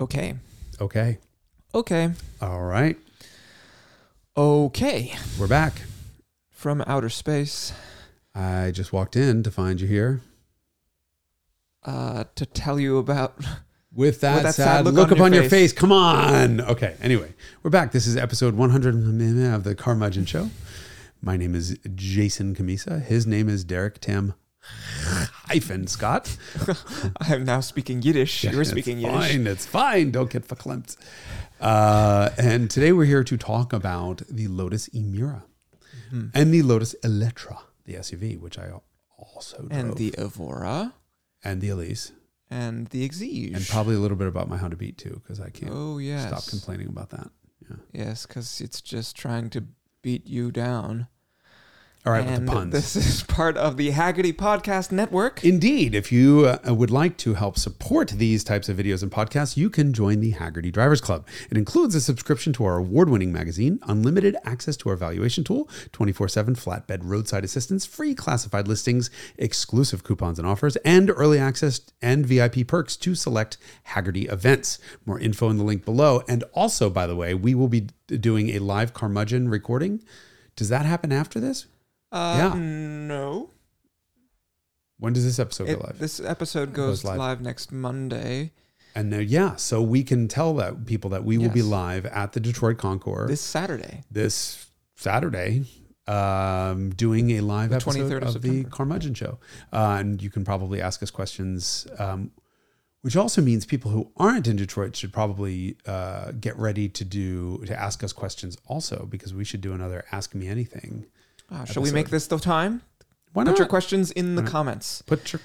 Okay. Okay. Okay. All right. Okay. We're back. From outer space I just walked in to find you here uh, to tell you about. with that, that sad, sad look, look on upon your your face. Come on. Okay. Anyway, we're back. This is episode 100 of the Carmudgeon Show. My name is Jason Cammisa. His name is Derek Tam hyphen Scott. I am now speaking Yiddish. you were speaking Yiddish. Fine, it's fine. Don't get verklempt. Uh, and today we're here to talk about the Lotus Emira Mhm. and the Lotus Electra, the SUV, which I also drove, And the Evora and the Elise, and the Exige. and probably a little bit about my Honda Beat too, because I can't Oh, yes. stop complaining about that. Yeah. Yes, because it's just trying to beat you down. All right, and with the puns. this is part of the Hagerty Podcast Network. Indeed, if you uh, would like to help support these types of videos and podcasts, you can join the Hagerty Drivers Club. It includes a subscription to our award winning magazine, unlimited access to our valuation tool, 24 7 flatbed roadside assistance, free classified listings, exclusive coupons and offers, and early access and VIP perks to select Hagerty events. More info in the link below. And also, by the way, we will be doing a live Carmudgeon recording. Does that happen after this? Uh, Yeah. No. When does this episode It- go live? this episode Goes goes live. live. next Monday. And uh, yeah, so we can tell that people that we will be live at the Detroit Concours This Saturday. this Saturday, um, doing a live The episode 23rd of of the. Carmudgeon Show, uh, and you can probably ask us questions. Um, which also means people who aren't in Detroit should probably uh, get ready to do to ask us questions also because we should do another Ask Me Anything. Ah, shall we make this the time? Why Put not? your questions in the Why not? comments. put your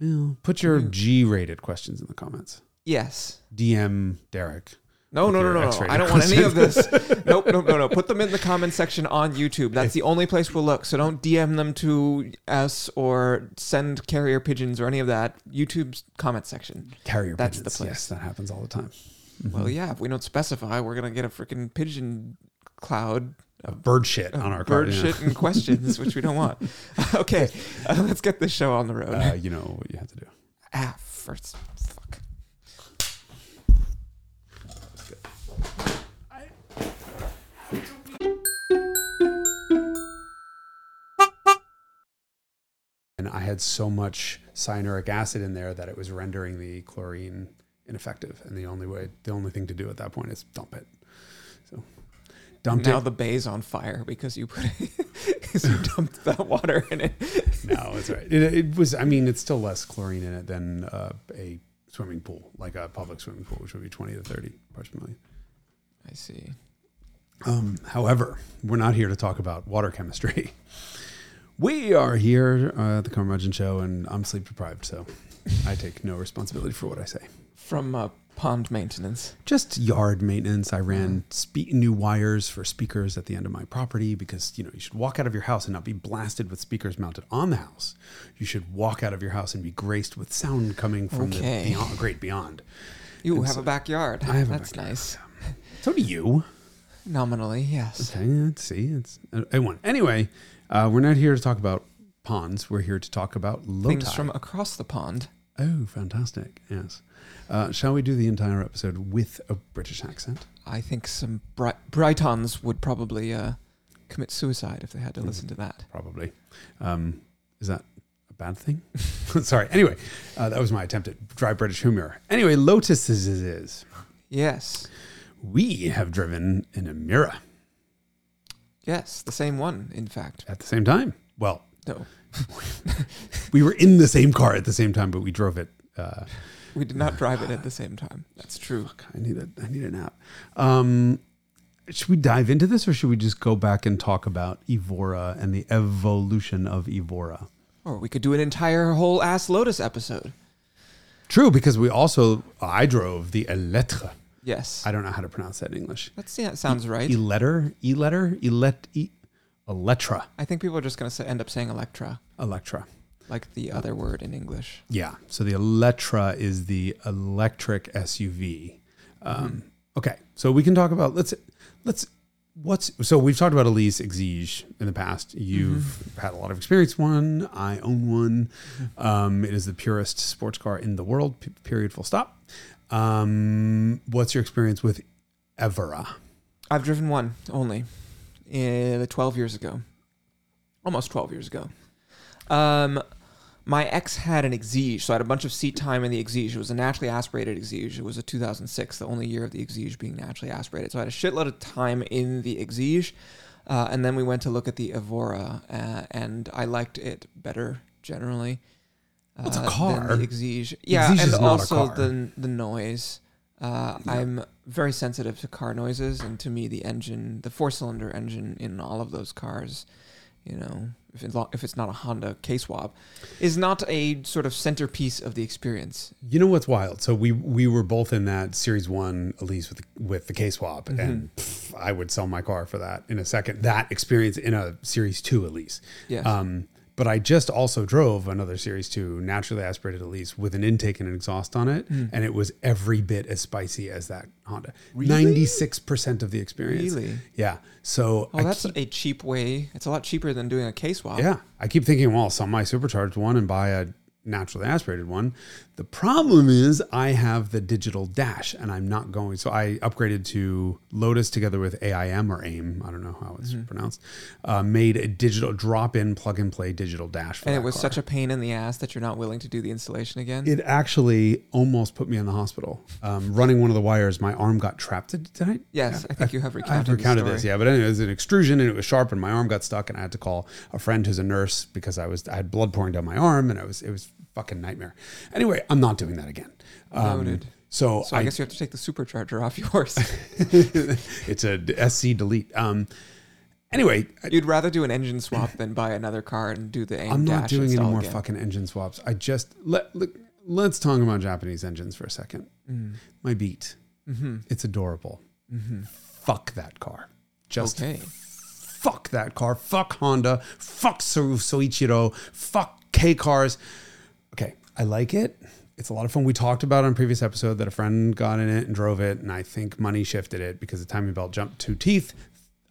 well, put your. G-rated questions in the comments. Yes. DM Derek. No, no, no, no, no. I don't want any of this. questions. nope, nope, no, no. Put them in the comment section on YouTube. That's the only place we'll look. So don't DM them to us or send carrier pigeons or any of that. YouTube's comment section. Carrier That's the place. Yes, that happens all the time. Well, Mhm. yeah, if we don't specify, we're going to get a freaking pigeon cloud Bird shit on our bird yeah. shit and questions, which we don't want. okay, uh, let's get this show on the road. Uh, you know what you have to do. ah, first. Fuck. And I had so much cyanuric acid in there that it was rendering the chlorine ineffective. And the only way, the only thing to do at that point is dump it. So dumped now it. the bay's on fire because you put because you dumped that water in it. no, it's right. It, it was. I mean, it's still less chlorine in it than uh, a swimming pool, like a public swimming pool, which would be twenty to thirty parts per million. I see. Um, however, we're not here to talk about water chemistry. We are here uh, at the Carmudgeon Show, and I'm sleep deprived, so I take no responsibility for what I say. From uh, pond maintenance. Just yard maintenance. I ran spe- new wires for speakers at the end of my property because you know you should walk out of your house and not be blasted with speakers mounted on the house. You should walk out of your house and be graced with sound coming from Okay. the beyond, great beyond. You And have so- a backyard. I have a That's backyard. nice. So do you. Nominally, yes. Okay, let's see. It's a one. Anyway, uh, we're not here to talk about ponds. We're here to talk about low Things from across the pond. oh, fantastic! Yes. Uh, shall we do the entire episode with a British accent? I think some Bri- Brightons would probably uh, commit suicide if they had to listen to that. Probably. Um, is that a bad thing? Sorry. Anyway, uh, that was my attempt at dry British humor. Anyway, Lotus is, is, is. Yes. We have driven in an Emira Yes, the same one, in fact. at the same time. Well, No, we were in the same car at the same time, but we drove it. Uh, we did not drive it at the same time. That's true. Fuck, I need a I need a nap. Um, should we dive into this, or should we just go back and talk about Evora and the evolution of Evora? Or we could do an entire whole Ass Lotus episode. True, because we also I drove the Eletre. Yes. I don't know how to pronounce that in English. That's, yeah, that sounds right. Eletter, Eletter, Elet, e, Elettra, I think people are just going to end up saying Electra, Electra. Like the other word in English. Yeah. So the Electra is the electric SUV. Um, Okay, so we can talk about let's let's what's so we've talked about Elise Exige in the past. You've had a lot of experience with one. I own one. Um, it is the purest sports car in the world. p- Period. Full stop. Um, what's your experience with Evora? I've driven one only, uh, 12 years ago, almost 12 years ago. Um, my ex had an Exige, so I had a bunch of seat time in the Exige. It was a naturally aspirated Exige. It was a 2006, the only year of the Exige being naturally aspirated. So I had a shitload of time in the Exige, uh, and then we went to look at the Evora, uh, and I liked it better generally. Uh, it's a than car. The Exige, yeah, Exige and is not a also the the noise. Uh, Yeah. I'm very sensitive to car noises, and to me, the engine, the four cylinder engine in all of those cars, you know, if it's, if it's not a Honda K swap, is not a sort of centerpiece of the experience. You know what's wild? So we we were both in that Series One, Elise with with the K swap, and pff, I would sell my car for that in a second. That experience in a Series Two, Elise. Yes. Um, but I just also drove another Series 2 naturally aspirated Elise with an intake and an exhaust on it. Hmm. And it was every bit as spicy as that Honda. Really? 96% of the experience. Really? Yeah. So Oh, I that's keep, a cheap way. It's a lot cheaper than doing a K swap. yeah, I keep thinking, well, I'll sell my supercharged one and buy a naturally aspirated one. The problem is I have the digital dash and I'm not going. So I upgraded to Lotus together with AIM or AIM. I don't know how it's pronounced. Uh, made a digital drop in plug and play digital dash. For And it was car. such a pain in the ass that you're not willing to do the installation again. It actually almost put me in the hospital. Um, running one of the wires, my arm got trapped. Did, did I? yes, I think you have I've recounted, recounted this, yeah. But anyway, it was an extrusion and it was sharp, and my arm got stuck, and I had to call a friend who's a nurse because I was I had blood pouring down my arm, and I was it was fucking nightmare. Anyway, I'm not doing that again. Um, Noted. So, So I, guess you have to take the supercharger off yours. it's a SC delete. Um, anyway, You'd rather do an engine swap than buy another car and do the AIM I'm not doing any more again. fucking engine swaps. I just let look. Let's talk about Japanese engines for a second. Mm. My Beat, Mm-hmm. it's adorable. Mm-hmm. Fuck that car. Just Okay. fuck that car. Fuck Honda. Fuck Soichiro. Fuck K cars. I like it. It's a lot of fun. We talked about on previous episode that a friend got in it and drove it, and I think money shifted it because the timing belt jumped two teeth.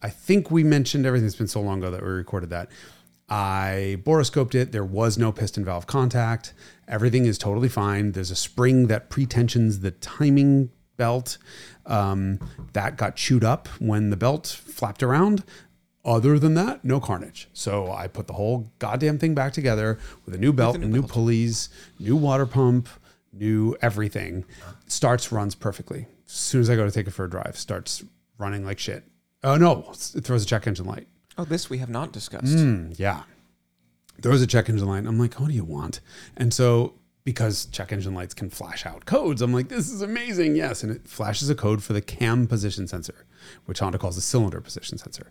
I think we mentioned everything. It's been so long ago that we recorded that. I borescoped it. There was no piston valve contact. Everything is totally fine. There's a spring that pretensions the timing belt. Um, that got chewed up when the belt flapped around. Other than that, no carnage. So I put the whole goddamn thing back together with a new belt, new new belt. pulleys, new water pump, new everything. Starts, runs perfectly. As soon as I go to take it for a drive, starts running like shit. Oh no, it throws a check engine light. Oh, this we have not discussed. Mm, yeah. Throws a check engine light. I'm like, what do you want? And so because check engine lights can flash out codes, I'm like, this is amazing. Yes. And it flashes a code for the cam position sensor, which Honda calls the cylinder position sensor.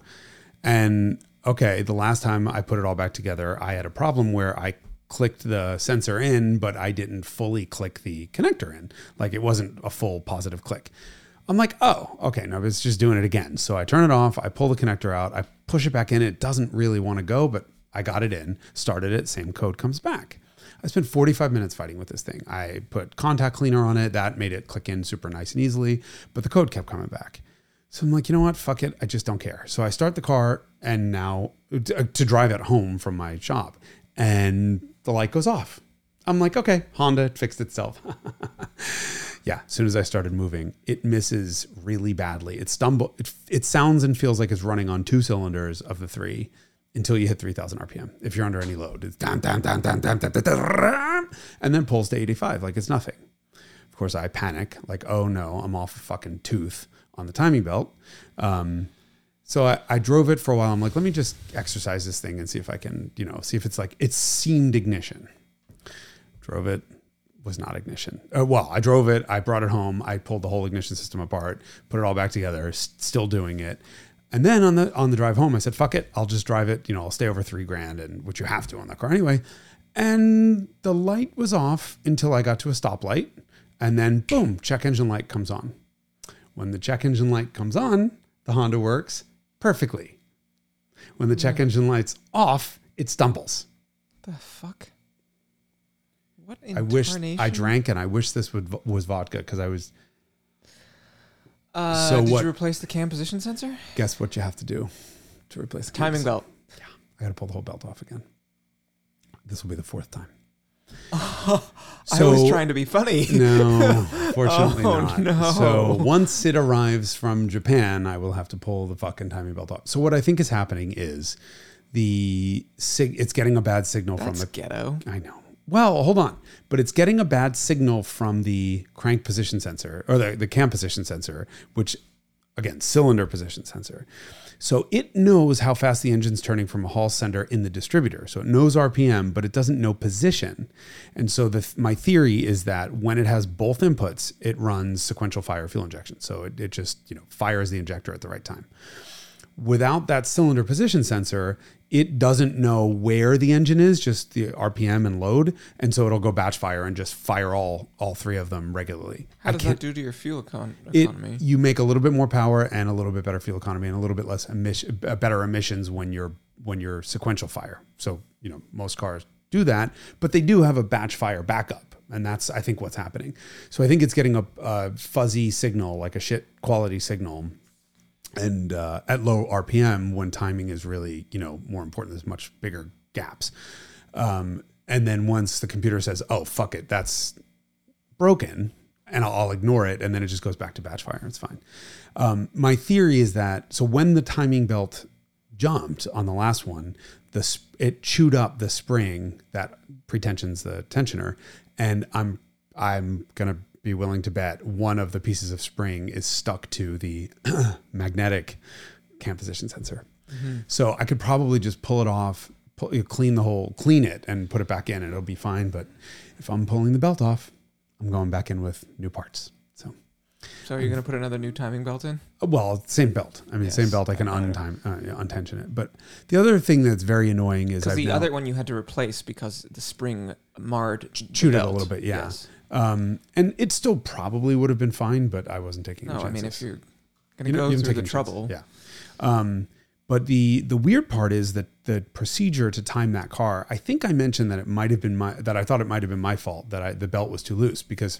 And okay, the last time I put it all back together, I had a problem where I clicked the sensor in, but I didn't fully click the connector in. Like it wasn't a full positive click. I'm like, oh, okay, no, it's just doing it again. So I turn it off, I pull the connector out, I push it back in. It doesn't really want to go, but I got it in, started it, same code comes back. I spent 45 minutes fighting with this thing. I put contact cleaner on it, that made it click in super nice and easily, but the code kept coming back. So I'm like, you know what? Fuck it. I just don't care. So I start the car and now uh, to drive it home from my shop and the light goes off. I'm like, okay, Honda fixed itself. yeah, as soon as I started moving, it misses really badly. It stumble it, it sounds and feels like it's running on two cylinders of the three until you hit 3000 RPM. If you're under any load, it's down, down, down, down, down, down, down, and then pulls to 85 like it's nothing. Of course, I panic like, oh no, I'm off a fucking tooth on the timing belt. Um, so I, I drove it for a while. I'm like, let me just exercise this thing and see if I can, you know, see if it's like, it seemed ignition. Drove it, was not ignition. Uh, well, I drove it, I brought it home, I pulled the whole ignition system apart, put it all back together, s- still doing it. And then on the on the drive home, I said, "Fuck it, I'll just drive it. You know, I'll stay over three grand, and which you have to on that car anyway." And the light was off until I got to a stoplight, and then boom, check engine light comes on. When the check engine light comes on, the Honda works perfectly. When the check engine light's off, it stumbles. The fuck? What I wish I drank, and I wish this would was vodka because I was. Uh, So did what- you replace the cam position sensor? Guess what you have to do to replace the Timing belt. I got to pull the whole belt off again. This will be the fourth time. I was trying to be funny. No, fortunately Oh, not. no. So once it arrives from Japan, I will have to pull the fucking timing belt off. So what I think is happening is the sig- it's getting a bad signal That's from the ghetto. I know. Well, hold on. But it's getting a bad signal from the crank position sensor or the, the cam position sensor, which again, cylinder position sensor. So it knows how fast the engine's turning from a hall sender in the distributor. So it knows RPM, but it doesn't know position. And so the, my theory is that when it has both inputs, it runs sequential fire fuel injection. So it, it just, you know, fires the injector at the right time without that cylinder position sensor, it doesn't know where the engine is, just the RPM and load, and so it'll go batch fire and just fire all all three of them regularly. How does that do to your fuel econ- it, economy? you make a little bit more power and a little bit better fuel economy and a little bit less emission, better emissions when you're when you're sequential fire. So you know most cars do that, but they do have a batch fire backup, and that's I think what's happening. So I think it's getting a, a fuzzy signal, like a shit quality signal, and uh, at low RPM when timing is really you know more important. There's much bigger gaps, um, and then once the computer says, "Oh fuck it, that's broken," and I'll, I'll ignore it, and then it just goes back to batch fire. It's fine. Um, my theory is that so when the timing belt jumped on the last one, the sp- it chewed up the spring that pretensions the tensioner, and I'm I'm gonna be willing to bet one of the pieces of spring is stuck to the magnetic cam position sensor. So I could probably just pull it off, pull, clean the whole, clean it, and put it back in, and it'll be fine. But if I'm pulling the belt off, I'm going back in with new parts. So, so are you going to put another new timing belt in? uh, well, same belt. I mean, Yes, same belt. I can untime, uh, untension it. But the other thing that's very annoying is the now- other one you had to replace because the spring marred the chewed it a little bit. Yeah. Yes. Um, and it still probably would have been fine, but I wasn't taking. No, any I mean chances. if you're going to go through the taken chances. trouble, Yeah. Um, but the the weird part is that the procedure to time that car. I think I mentioned that it might have been my that I thought it might have been my fault that I, the belt was too loose because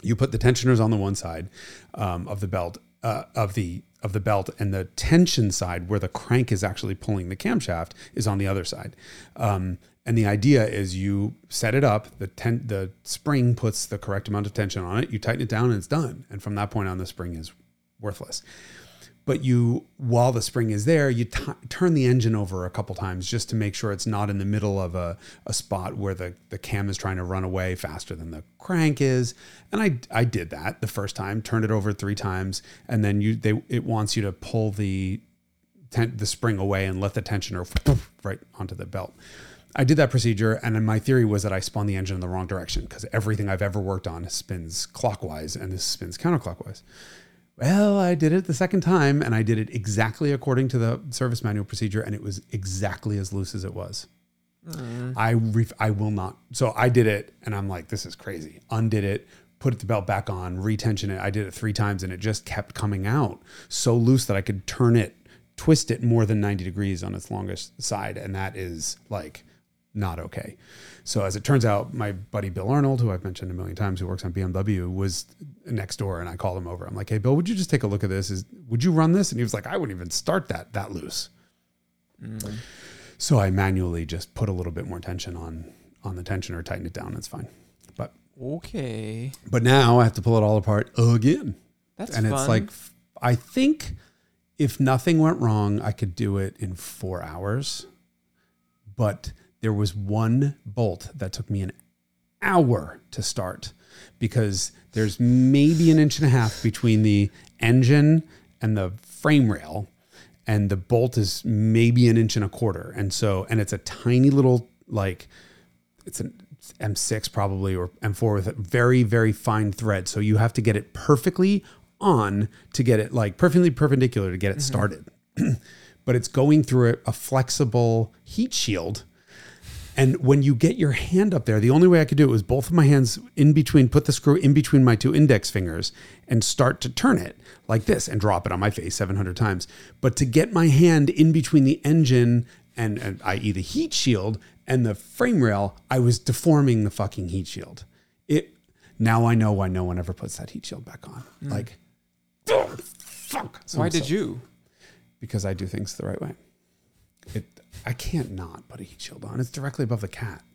you put the tensioners on the one side um, of the belt uh, of the of the belt and the tension side where the crank is actually pulling the camshaft is on the other side um, and the idea is you set it up the ten, the spring puts the correct amount of tension on it you tighten it down and it's done. And from that point on the spring is worthless. But you while the spring is there you t- turn the engine over a couple times just to make sure it's not in the middle of a, a spot where the, the cam is trying to run away faster than the crank is. And I, I did that the first time turned it over three times and then you they it wants you to pull the ten, the spring away and let the tensioner right onto the belt I did that procedure, and then my theory was that I spun the engine in the wrong direction because everything I've ever worked on spins clockwise and this spins counterclockwise. Well, I did it the second time, and I did it exactly according to the service manual procedure, and it was exactly as loose as it was. Mm. I ref- I will not. So I did it, and I'm like, this is crazy. Undid it, put the belt back on, retension it. I did it three times, and it just kept coming out so loose that I could turn it, twist it more than 90 degrees on its longest side, and that is like not okay. So as it turns out, my buddy Bill Arnold, who I've mentioned a million times, who works on BMW, was next door, and I called him over. I'm like, "Hey, Bill, would you just take a look at this? Is would you run this?" And he was like, "I wouldn't even start that that loose." Mm. So I manually just put a little bit more tension on on the tensioner, tighten it down. It's fine. But Okay, but now I have to pull it all apart again, that's and fun. it's like I think if nothing went wrong, I could do it in four hours. But there was one bolt that took me an hour to start because there's maybe an inch and a half between the engine and the frame rail and the bolt is maybe an inch and a quarter. And so and it's a tiny little like it's an M6 probably or M4 with a very very fine thread. So you have to get it perfectly on to get it like perfectly perpendicular to get it mm-hmm. started. But it's going through a, a flexible heat shield and when you get your hand up there, the only way I could do it was both of my hands in between, put the screw in between my two index fingers and start to turn it like this and drop it on my face 700 times. But to get my hand in between the engine and, and i.e. the heat shield and the frame rail, I was deforming the fucking heat shield. It now I know why no one ever puts that heat shield back on. Hmm. Like, oh, fuck. So Why did so- you? Because I do things the right way. It I can't not put a heat shield on. It's directly above the cat.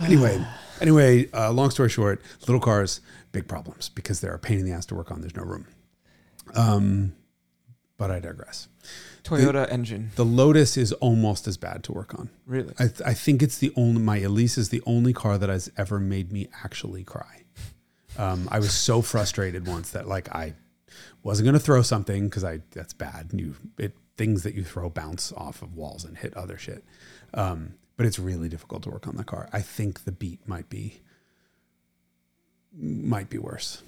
Anyway, anyway, uh, long story short, little cars, big problems because they're a pain in the ass to work on. There's no room. Um, but I digress. Toyota engine. The Lotus is almost as bad to work on. Really? I, th- I think it's the only my Elise is the only car that has ever made me actually cry. Um, I was so frustrated once that like I wasn't gonna throw something because I that's bad. You it things that you throw bounce off of walls and hit other shit. Um, but it's really difficult to work on the car. I think the beat might be might be worse.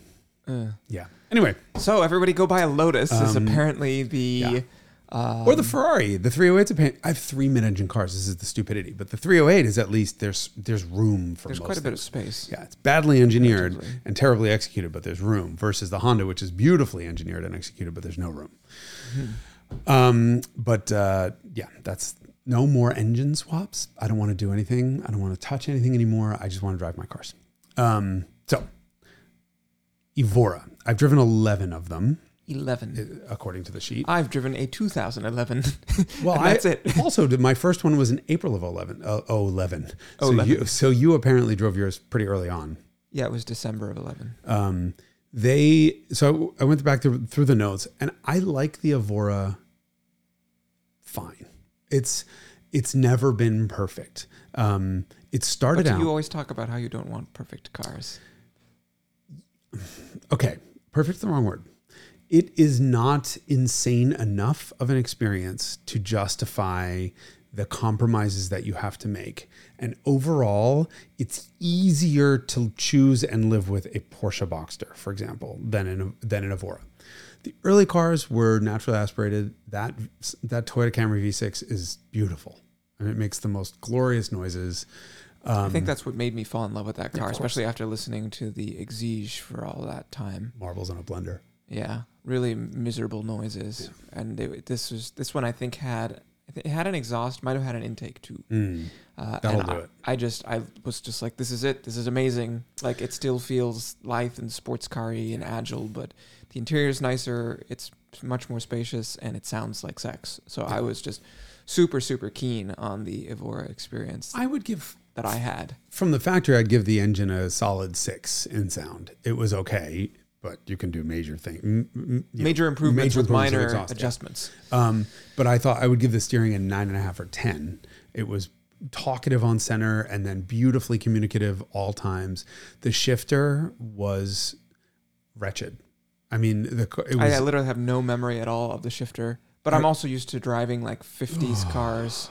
Uh, Yeah. Anyway, so everybody go buy a Lotus. is Um, apparently the. yeah. Uh, or the Ferrari, the 308's a pain. I have three mid-engine cars. This is the stupidity, but the 308 is at least there's there's room for there's quite a bit of space. Yeah, it's badly engineered and terribly executed, but there's room. Versus the Honda, which is beautifully engineered and executed, but there's no room. Um, but uh, yeah, that's no more engine swaps. I don't want to do anything. I don't want to touch anything anymore. I just want to drive my cars. Um, so, Evora, I've driven 11 of them, 11. uh, according to the sheet. I've driven a 2011. Well, and I, that's it. also did my first one was in April of 11, uh, 011. So 11. you, so you apparently drove yours pretty early on. yeah, it was December of 11. Um, they so I went back through, through the notes, and I like the Evora. Fine, it's it's never been perfect. Um, it started But out you always talk about how you don't want perfect cars. okay. Perfect, the wrong word. It is not insane enough of an experience to justify the compromises that you have to make. And overall, it's easier to choose and live with a Porsche Boxster, for example, than in a, than an Evora. The early cars were naturally aspirated. That that Toyota Camry V6 is beautiful, and it makes the most glorious noises. Um, I think that's what made me fall in love with that car, especially after listening to the Exige for all that time. marbles on a blender. Yeah, really miserable noises. And they, this was this one I think had it had an exhaust, might have had an intake too. Mm, Uh, That'll do I, it. I just I was just like, this is it. This is amazing. Like it still feels lithe and sports car-y and agile, but the interior is nicer. It's much more spacious and it sounds like sex. So I was just super super keen on the Evora experience I would give that I had. from the factory, I'd give the engine a solid six in sound. It was okay, but you can do major things. Major improvements major with improvements minor adjustments. Um, but I thought I would give the steering a nine and a half or ten. It was talkative on center and then beautifully communicative all times. The shifter was wretched. I mean, the it was I, I literally have no memory at all of the shifter, but I'm also used to driving like 50s cars,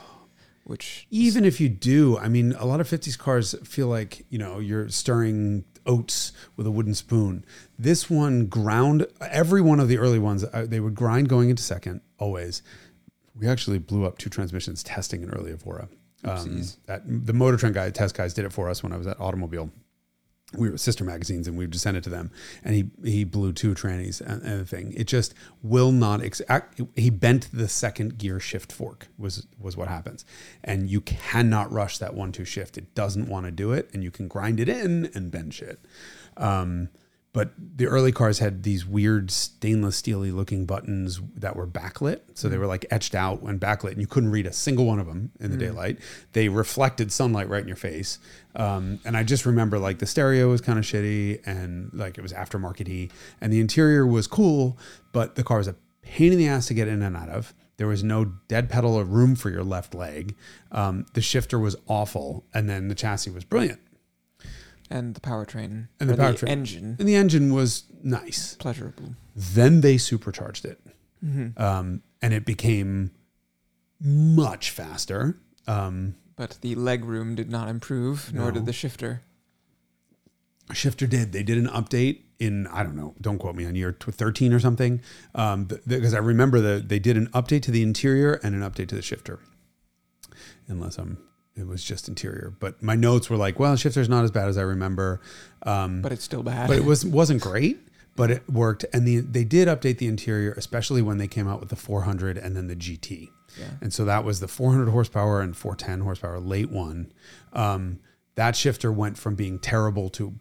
which even if you do, I mean, a lot of 50s cars feel like, you know, you're stirring oats with a wooden spoon. This one ground, every one of the early ones, uh, they would grind going into second, always. We actually blew up two transmissions testing an early Evora. Um, that, the Motor Trend guy, test guys, did it for us when I was at Automobile. We were sister magazines and we would just send it to them. And he he blew two trannies and, and the thing. It just will not. Ex- he bent the second gear shift fork was was what happens. And you cannot rush that one two shift. It doesn't want to do it, and you can grind it in and bend shit. Um, but the early cars had these weird stainless steely looking buttons that were backlit. So they were like etched out and backlit, and you couldn't read a single one of them in the daylight. They reflected sunlight right in your face. Um, and I just remember like the stereo was kind of shitty and like it was aftermarkety and the interior was cool, but the car was a pain in the ass to get in and out of. There was no dead pedal or room for your left leg. Um, the shifter was awful, and then the chassis was brilliant, and the powertrain And the or powertrain. engine and the engine was nice. pleasurable. Then they supercharged it, Mm-hmm. um, and it became much faster. Um, But the leg room did not improve, nor did the shifter. Shifter did. They did an update in I don't know. Don't quote me on year thirteen or something, um, because I remember that they did an update to the interior and an update to the shifter. Unless I'm, it was just interior. But my notes were like, well, shifter's not as bad as I remember. Um, But it's still bad. but it was wasn't great but it worked and the, they did update the interior especially when they came out with the 400 and then the gt yeah. and so that was the 400 horsepower and 410 horsepower late one um, that shifter went from being terrible to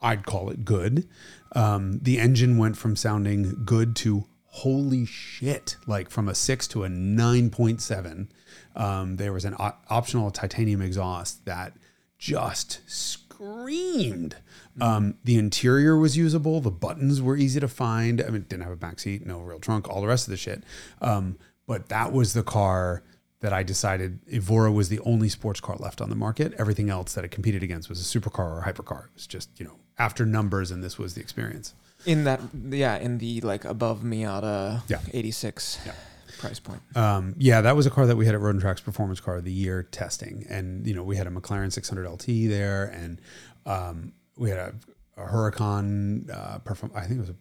i'd call it good um, the engine went from sounding good to holy shit like from a 6 to a 9.7 um, there was an op- optional titanium exhaust that just screamed. Um, the interior was usable. The buttons were easy to find. I mean, it didn't have a back seat, no real trunk, all the rest of the shit. Um, but that was the car that I decided Evora was the only sports car left on the market. Everything else that it competed against was a supercar or a hypercar. It was just, you know, after numbers, and this was the experience. In that, yeah, in the like above Miata Yeah. 86 Yeah. Price point. Um, yeah, that was a car that we had at Road and Track's Performance Car of the Year testing, and you know we had a McLaren 600 LT there, and um, we had a, a Huracan. Uh, perform- I think it was a,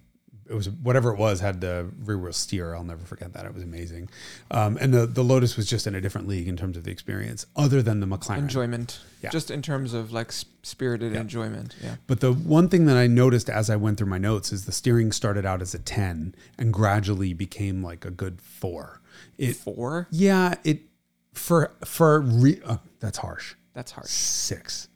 it was whatever it was had the rear wheel steer. I'll never forget that. It was amazing, um, and the the Lotus was just in a different league in terms of the experience, other than the McLaren. Enjoyment. Yeah. Just in terms of like spirited Yeah. enjoyment. Yeah. But the one thing that I noticed as I went through my notes is the steering started out as a 10 and gradually became like a good four. It Four? Yeah, it for for re, uh, that's harsh. That's harsh. Six,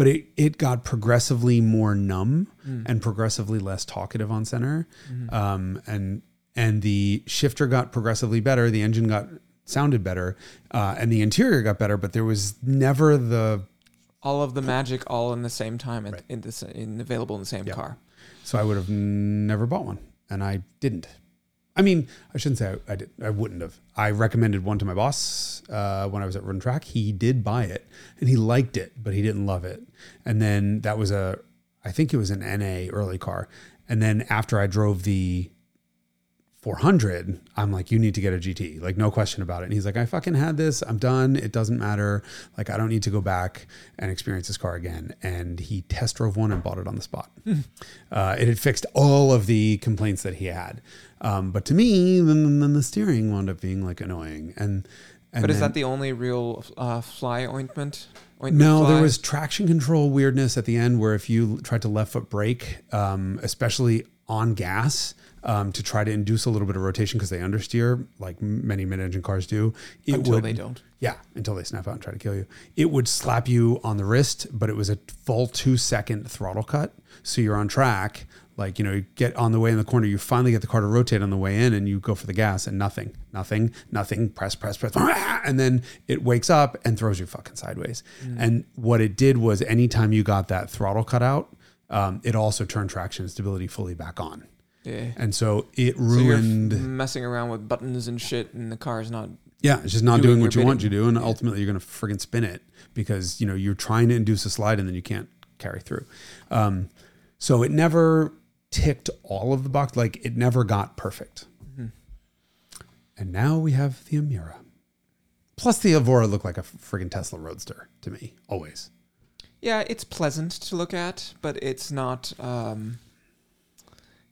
but it it got progressively more numb and progressively less talkative on center, um, and and the shifter got progressively better. The engine got sounded better, uh, and the interior got better. But there was never the All of the magic all in the same time and in this in available in the same Yeah. car. so I would have never bought one, and I didn't. I mean, I shouldn't say I, I did. I wouldn't have. I recommended one to my boss uh, when I was at Road and Track. He did buy it, and he liked it, but he didn't love it. And then that was a, I think it was an NA early car. And then after I drove the 400, I'm like, you need to get a GT, like no question about it. And he's like, I fucking had this. I'm done. It doesn't matter. Like I don't need to go back and experience this car again. And he test drove one and bought it on the spot. uh, it had fixed all of the complaints that he had. Um, but to me, then, then the steering wound up being like annoying. And, and But is then- that the only real uh, fly ointment? ointment no, there was traction control weirdness at the end where if you tried to left foot brake, um, especially on gas, um, to try to induce a little bit of rotation because they understeer, like many mid-engine cars do, it until would they don't. yeah, until they snap out and try to kill you. It would slap you on the wrist, but it was a full two second throttle cut. So you're on track. Like, you know, you get on the way in the corner, you finally get the car to rotate on the way in and you go for the gas and nothing, nothing, nothing, press, press, press. And then it wakes up and throws you fucking sideways. And what it did was anytime you got that throttle cut out, um, it also turned traction and stability fully back on. Yeah. And so it So ruined. messing around with buttons and shit, and the car's not. Yeah, it's just not doing doing, what you want you to do, and ultimately you're going to friggin' spin it because you know you're trying to induce a slide and then you can't carry through. Um, so it never ticked all of the box, like it never got perfect. And now we have the Emira. Plus, the Evora looked like a friggin' Tesla Roadster to me, always. Yeah, it's pleasant to look at, but it's not. Um,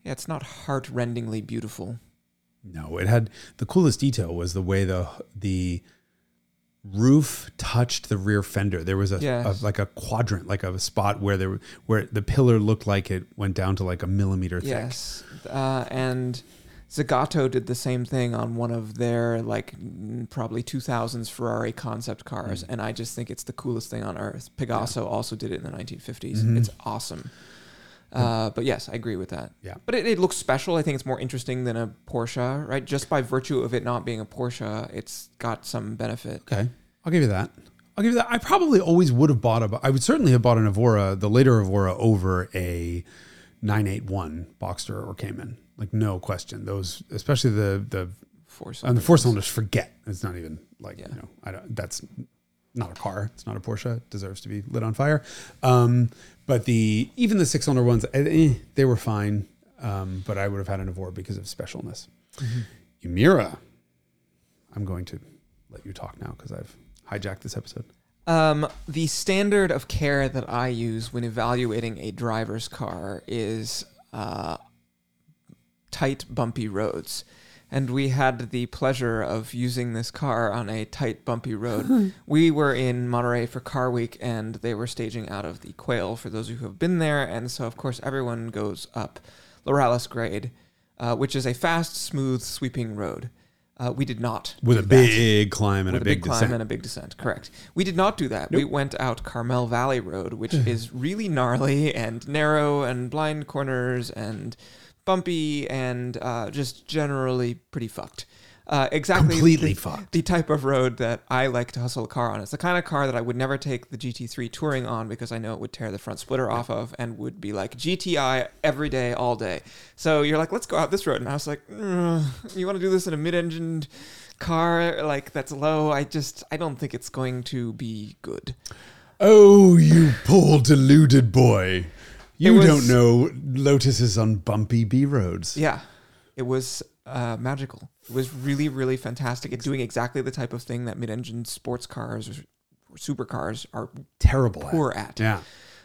yeah, it's not heart-rendingly beautiful. No, it had the coolest detail was the way the the roof touched the rear fender. There was a, Yes. a like a quadrant, like a spot where there where the pillar looked like it went down to like a millimeter thick. Yes, uh, and Zagato did the same thing on one of their like probably 2000s Ferrari concept cars, Mm. and I just think it's the coolest thing on earth. Pegaso also did it in the 1950s. Mhm. It's awesome. Uh, but yes, I agree with that. Yeah. But it, it looks special. I think it's more interesting than a Porsche, right? Just by virtue of it not being a Porsche, it's got some benefit. Okay, I'll give you that. I'll give you that. I probably always would have bought a. I would certainly have bought an Evora, the later Evora, over a 981 Boxster or Cayman. Like no question. Those, especially the the Four cylinders. and the four cylinders, forget. It's not even like Yeah. you know. I don't. That's not a car. It's not a Porsche. It deserves to be lit on fire. Um, but the even the six cylinder ones, eh, eh, they were fine. Um, but I would have had an Evora because of specialness. Emira, I'm going to let you talk now because I've hijacked this episode. Um, the standard of care that I use when evaluating a driver's car is uh, tight, bumpy roads. And we had the pleasure of using this car on a tight, bumpy road. we were in Monterey for Car Week, and they were staging out of the Quail, for those who have been there. And so, of course, everyone goes up Laureles Grade, uh, which is a fast, smooth, sweeping road. Uh, we did not With do a that big climb and with a big, climb descent. and a big descent. Correct. We did not do that. We went out Carmel Valley Road, which is really gnarly and narrow and blind corners and bumpy and uh, just generally pretty fucked. Uh, exactly. Completely the, fucked. The type of road that I like to hustle a car on. It's the kind of car that I would never take the GT3 touring on because I know it would tear the front splitter off of and would be like GTI every day, all day. So you're like, let's go out this road. And I was like, "Ugh, you want to do this in a mid engined car like that's low? I just, I don't think it's going to be good. Oh, you poor deluded boy. You was- don't know Lotuses on bumpy B roads. Yeah, it was uh, magical. It was really, really fantastic. It's doing exactly the type of thing that mid-engine sports cars or supercars are Terrible. at. poor at. Yeah.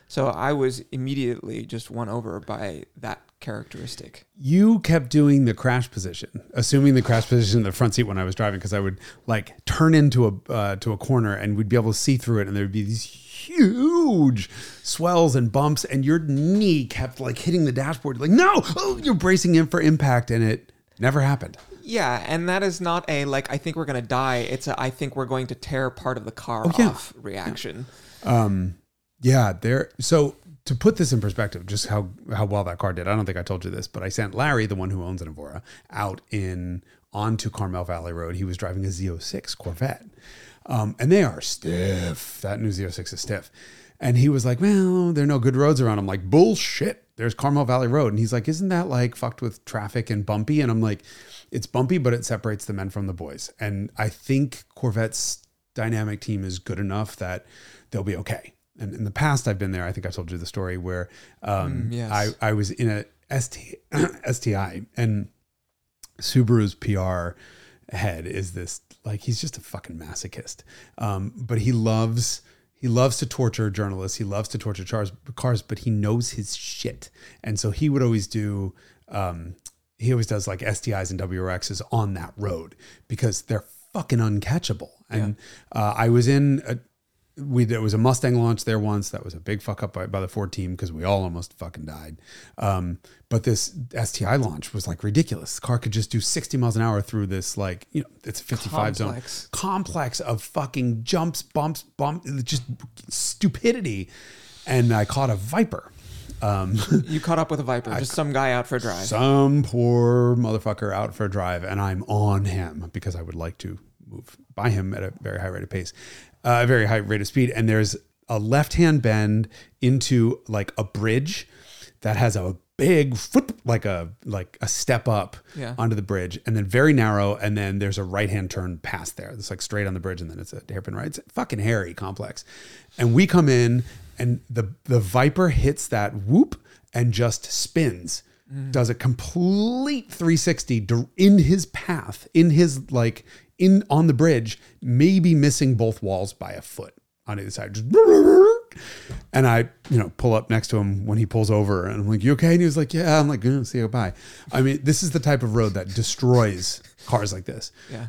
So I was immediately just won over by that characteristic. You kept doing the crash position, assuming the crash position in the front seat when I was driving, because I would like turn into a uh, to a corner and we'd be able to see through it, and there would be these huge swells and bumps, and your knee kept like hitting the dashboard. Like, no, oh, you're bracing in for impact, and it never happened. Yeah, and that is not a like I think we're gonna die. It's a I think we're going to tear part of the car Oh, yeah. off reaction. Um, yeah, there. So to put this in perspective, just how how well that car did. I don't think I told you this, but I sent Larry, the one who owns an Evora, out in onto Carmel Valley Road. He was driving a Z06 Corvette, um, and they are stiff. That new Z06 is stiff. And he was like, "Well, there are no good roads around." I'm like, "Bullshit." There's Carmel Valley Road, and he's like, "Isn't that like fucked with traffic and bumpy?" And I'm like, "It's bumpy, but it separates the men from the boys." And I think Corvette's dynamic team is good enough that they'll be okay. And in the past, I've been there. I think I told you the story where um, Mm, yes. I, I was in a ST, STI and Subaru's PR head is this like he's just a fucking masochist. Um, but he loves he loves to torture journalists. He loves to torture cars, cars, but he knows his shit. And so he would always do um, he always does like STIs and WRXs on that road because they're fucking uncatchable. And uh, I was in a, we there was a Mustang launch there once that was a big fuck up by, by the Ford team because we all almost fucking died. Um, but this STI launch was like ridiculous. The car could just do 60 miles an hour through this like you know it's a 55 Complex. zone complex of fucking jumps, bumps, bump, just stupidity. And I caught a Viper. Um, You caught up with a Viper, just some guy out for a drive. some poor motherfucker out for a drive, and I'm on him because I would like to move by him at a very high rate of pace, uh, a very high rate of speed. And there's a left hand bend into like a bridge that has a big foot, like a like a step up Yeah. onto the bridge, and then very narrow, and then there's a right hand turn past there. It's like straight on the bridge, and then it's a hairpin right. It's fucking hairy complex, and we come in, and the the Viper hits that whoop and just spins. Does a complete 360 in his path, in his like in on the bridge, maybe missing both walls by a foot on either side. Just and I, you know, pull up next to him when he pulls over, and I'm like, "You okay?" And he was like, "Yeah." I'm like, "Oh, "See you, bye." I mean, this is the type of road that destroys cars like this. Yeah.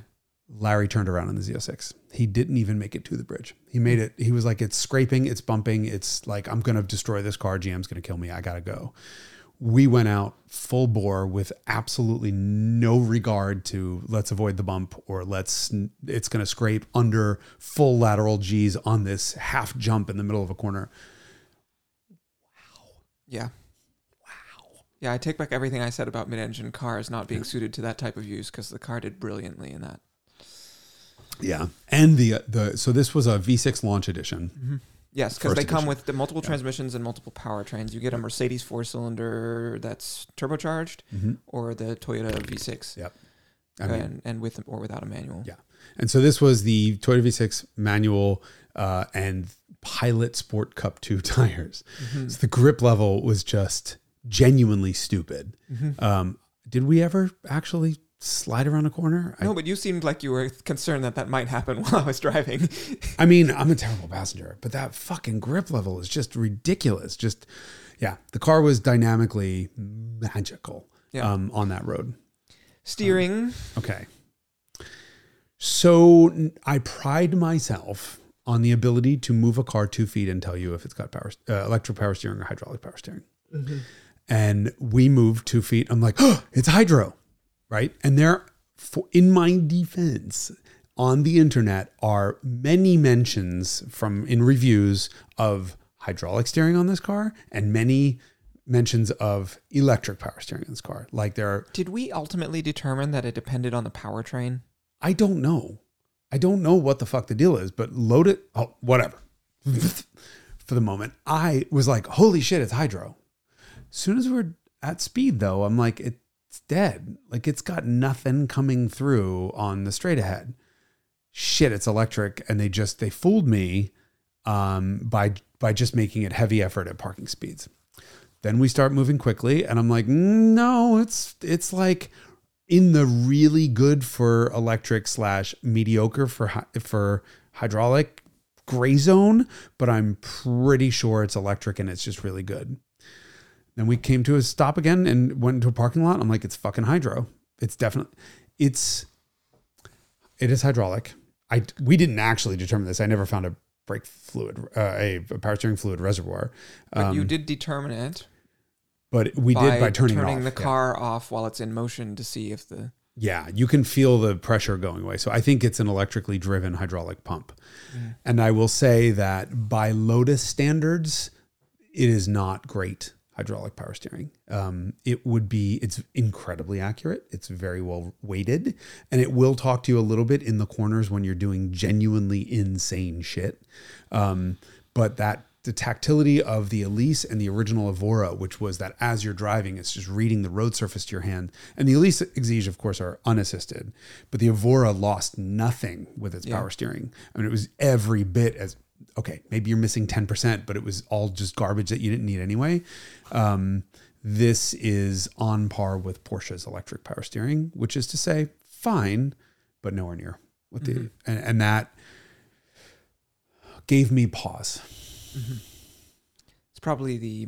Larry turned around in the Z06. He didn't even make it to the bridge. He made it. He was like, "It's scraping, it's bumping, it's like I'm gonna destroy this car. GM's gonna kill me. I gotta go." We went out full bore with absolutely no regard to let's avoid the bump or let's it's gonna scrape under full lateral G's on this half jump in the middle of a corner. Wow. Yeah. Wow. Yeah, I take back everything I said about mid-engine cars not being suited to that type of use because the car did brilliantly in that. Yeah, and the the so this was a V6 launch edition. Mm-hmm. Yes, because they come with the multiple transmissions and multiple powertrains. You get a Mercedes four-cylinder that's turbocharged, or the Toyota V6, Yep. I mean, and, and with or without a manual. Yeah. And so this was the Toyota V6 manual uh, and Pilot Sport Cup 2 tires. So the grip level was just genuinely stupid. Um, did we ever actually slide around a corner? I, No, but you seemed like you were concerned that that might happen while I was driving. I mean, I'm a terrible passenger, but that fucking grip level is just ridiculous. Just, yeah, the car was dynamically magical Yeah. um, on that road. Steering, Okay. So I pride myself on the ability to move a car two feet and tell you if it's got power, uh, electric power steering or hydraulic power steering. And we moved two feet. I'm like, oh, it's hydro, right? And there, for, in my defense, on the internet are many mentions from in reviews of hydraulic steering on this car and many mentions of electric power steering in this car. Like there are, Did we ultimately determine that it depended on the powertrain? I don't know. I don't know what the fuck the deal is, but load it. Oh, whatever. For the moment, I was like, holy shit, it's hydro. As soon as we're at speed, though, I'm like, it's dead. Like it's got nothing coming through on the straight ahead. Shit, it's electric, and they just they fooled me um, by by just making it heavy effort at parking speeds. Then we start moving quickly, and I'm like, no, it's it's like in the really good for electric slash mediocre for for hydraulic gray zone, but I'm pretty sure it's electric and it's just really good. Then we came to a stop again and went into a parking lot. I'm like, it's fucking hydro. It's definitely it's it is hydraulic. I we didn't actually determine this. I never found a brake fluid, uh, a, a power steering fluid reservoir. But you Um, did determine it. but we did by turning, it off. the yeah. car off while it's in motion to see if the Yeah, you can feel the pressure going away. So I think it's an electrically driven hydraulic pump. And I will say that by Lotus standards, it is not great hydraulic power steering. Um, it would be, it's incredibly accurate. It's very well weighted, and it will talk to you a little bit in the corners when you're doing genuinely insane shit. Um, but that the tactility of the Elise and the original Evora, which was that as you're driving, it's just reading the road surface to your hand. And the Elise Exige, of course, are unassisted, but the Evora lost nothing with its Yeah. power steering. I mean, it was every bit as okay. Maybe you're missing ten percent, but it was all just garbage that you didn't need anyway. Um, this is on par with Porsche's electric power steering, which is to say, fine, but nowhere near with the and, and that gave me pause. it's probably the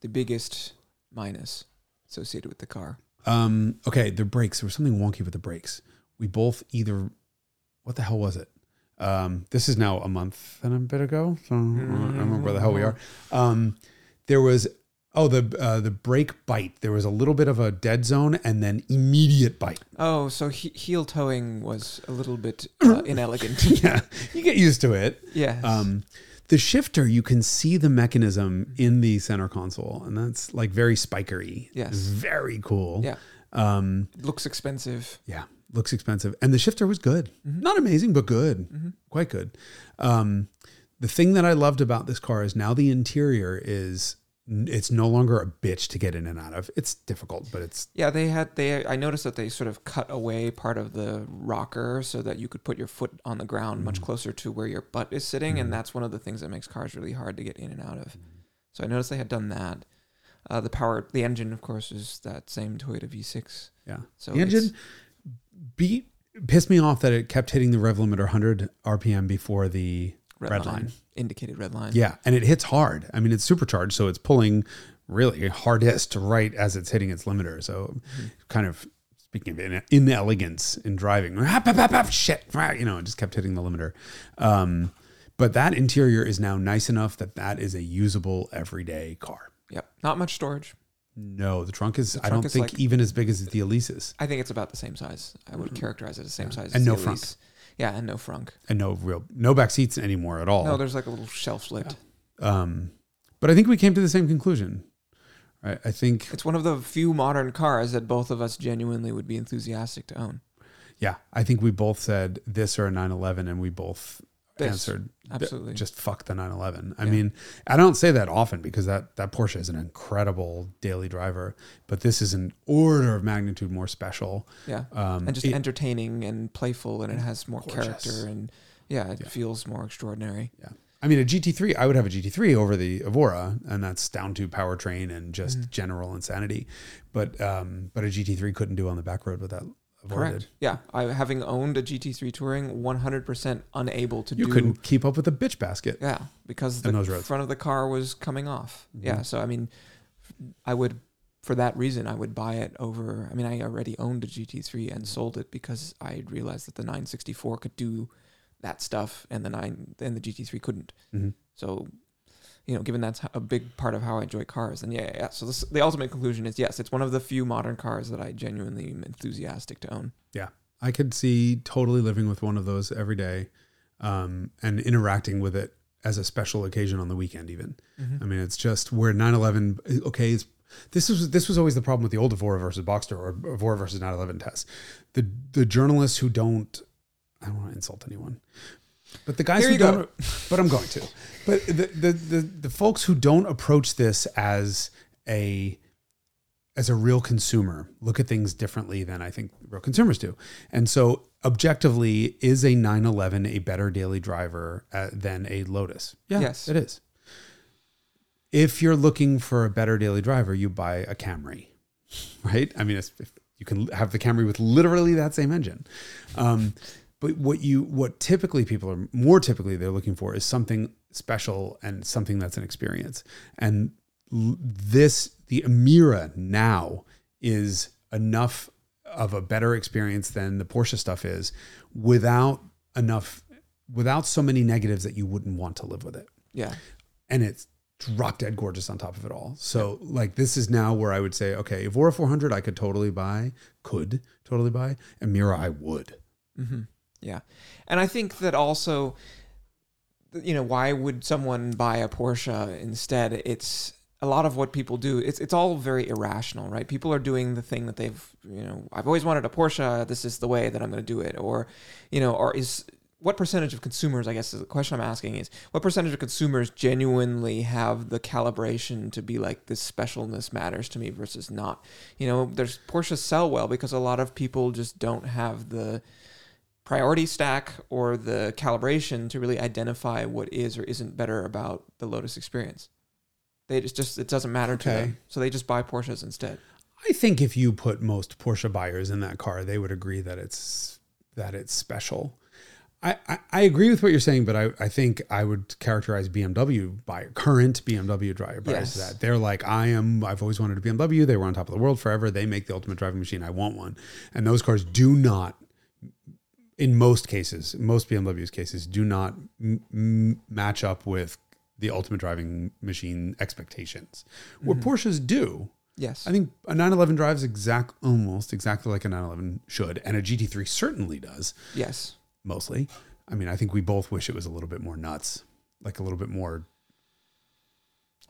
the biggest minus associated with the car. Um, okay, the brakes. There was something wonky with the brakes. We both either, what the hell was it? Um, this is now a month and a bit ago, so I don't remember where the hell we are. Um, there was oh the uh, the brake bite. There was a little bit of a dead zone and then immediate bite. Oh, so he- heel towing was a little bit uh, inelegant. yeah, you get used to it. yes. Um, the shifter, you can see the mechanism in the center console, and that's like very spikery. Yes. Very cool. yeah. Um, Looks expensive. Yeah, looks expensive, and the shifter was good. Mm-hmm. Not amazing, but good, mm-hmm. quite good. Um, the thing that I loved about this car is now the interior is it's no longer a bitch to get in and out of. It's difficult, but it's Yeah, they had they. I noticed that they sort of cut away part of the rocker so that you could put your foot on the ground much mm. closer to where your butt is sitting, and mm. that's one of the things that makes cars really hard to get in and out of. Mm. So I noticed they had done that. Uh, the power, the engine, of course, is that same Toyota V6. yeah. So the engine beat pissed me off that it kept hitting the rev limiter 100 RPM before the Red, Red line, line. indicated red line. Yeah, and it hits hard. I mean, it's supercharged, so it's pulling really hardest right as it's hitting its limiter. So, kind of speaking of in- inelegance in driving, hap, hap, hap, hap, shit, you know, it just kept hitting the limiter. Um, but that interior is now nice enough that that is a usable everyday car. Yep. Not much storage. No, the trunk is. The I don't is think like- even as big as the Elise's, I think it's about the same size. I would characterize it as the same size. And as no the frunk. Elise. Yeah, and no frunk. and no real no back seats anymore at all. No, there's like a little shelf lid. um, but I think we came to the same conclusion. Right? I think It's one of the few modern cars that both of us genuinely would be enthusiastic to own. Yeah, I think we both said this or a 911, and we both This. answered Absolutely. just fuck the 911. I Yeah. mean, I don't say that often because that that Porsche is an incredible daily driver, but this is an order of magnitude more special. yeah. Um, and just it- entertaining and playful, and it has more Gorgeous. character, and yeah, it Yeah. feels more extraordinary. yeah, I mean, a GT3, I would have a GT3 over the Evora, and that's down to powertrain and just Mhm. general insanity. But um, but a GT3 couldn't do on the back road what that Evora Correct. Yeah, I having owned a GT3 Touring, 100% unable to You do. couldn't keep up with the bitch basket. Yeah, because the front of the car was coming off. Yeah, Mhm. so I mean, I would, for that reason, I would buy it over. I mean, I already owned a GT3 and sold it because I realized that the 964 could do that stuff, and the nine and the GT3 couldn't. Mhm. So, you know, given that's a big part of how I enjoy cars, And yeah, yeah. yeah. So this, the ultimate conclusion is yes, it's one of the few modern cars that I genuinely am enthusiastic to own. Yeah, I could see totally living with one of those every day um, and interacting with it as a special occasion on the weekend, even. I mean, it's just where 911, okay, it's This was this was always the problem with the old Evora versus Boxster or Evora versus 911 tests. The the journalists who don't I don't want to insult anyone. But the guys Here who don't but I'm going to. But the, the the the folks who don't approach this as a as a real consumer look at things differently than I think real consumers do. And so objectively is a 911 a better daily driver uh, than a Lotus? Yeah, Yes. it is. If you're looking for a better daily driver, you buy a Camry, right? I mean, if you can have the Camry with literally that same engine. Um, but what you what typically people are more typically they're looking for is something special and something that's an experience. And this the Emira now is enough of a better experience than the Porsche stuff is without enough without so many negatives that you wouldn't want to live with it Yeah. and it's drop dead gorgeous on top of it all. So like this is now where I would say, okay, Evora 400 I could totally buy, could totally buy, Emira I would. hmm Yeah, and I think that also, you know, why would someone buy a Porsche instead? It's a lot of what people do. It's it's all very irrational, right? People are doing the thing that they've, you know, I've always wanted a Porsche. This is the way that I'm going to do it, or, you know, or is what percentage of consumers? I guess is the question I'm asking is what percentage of consumers genuinely have the calibration to be like this specialness matters to me versus not. You know, there's Porsches sell well because a lot of people just don't have the priority stack or the calibration to really identify what is or isn't better about the Lotus experience. They just, just it doesn't matter to them, so they just buy Porsches instead. I think if you put most Porsche buyers in that car, they would agree that it's that it's special. I, I, I agree with what you're saying, but I, I think I would characterize BMW by current BMW driver Yes. that they're like, I am, I've always wanted a BMW. They were on top of the world forever. They make the ultimate driving machine. I want one. And those cars do not, in most cases, most BMW's cases, do not m- match up with the ultimate driving machine expectations. What mm-hmm. Porsches do, Yes. I think a 911 drives exact almost exactly like a 911 should, and a GT3 certainly does. yes. Mostly, I mean, I think we both wish it was a little bit more nuts, like a little bit more.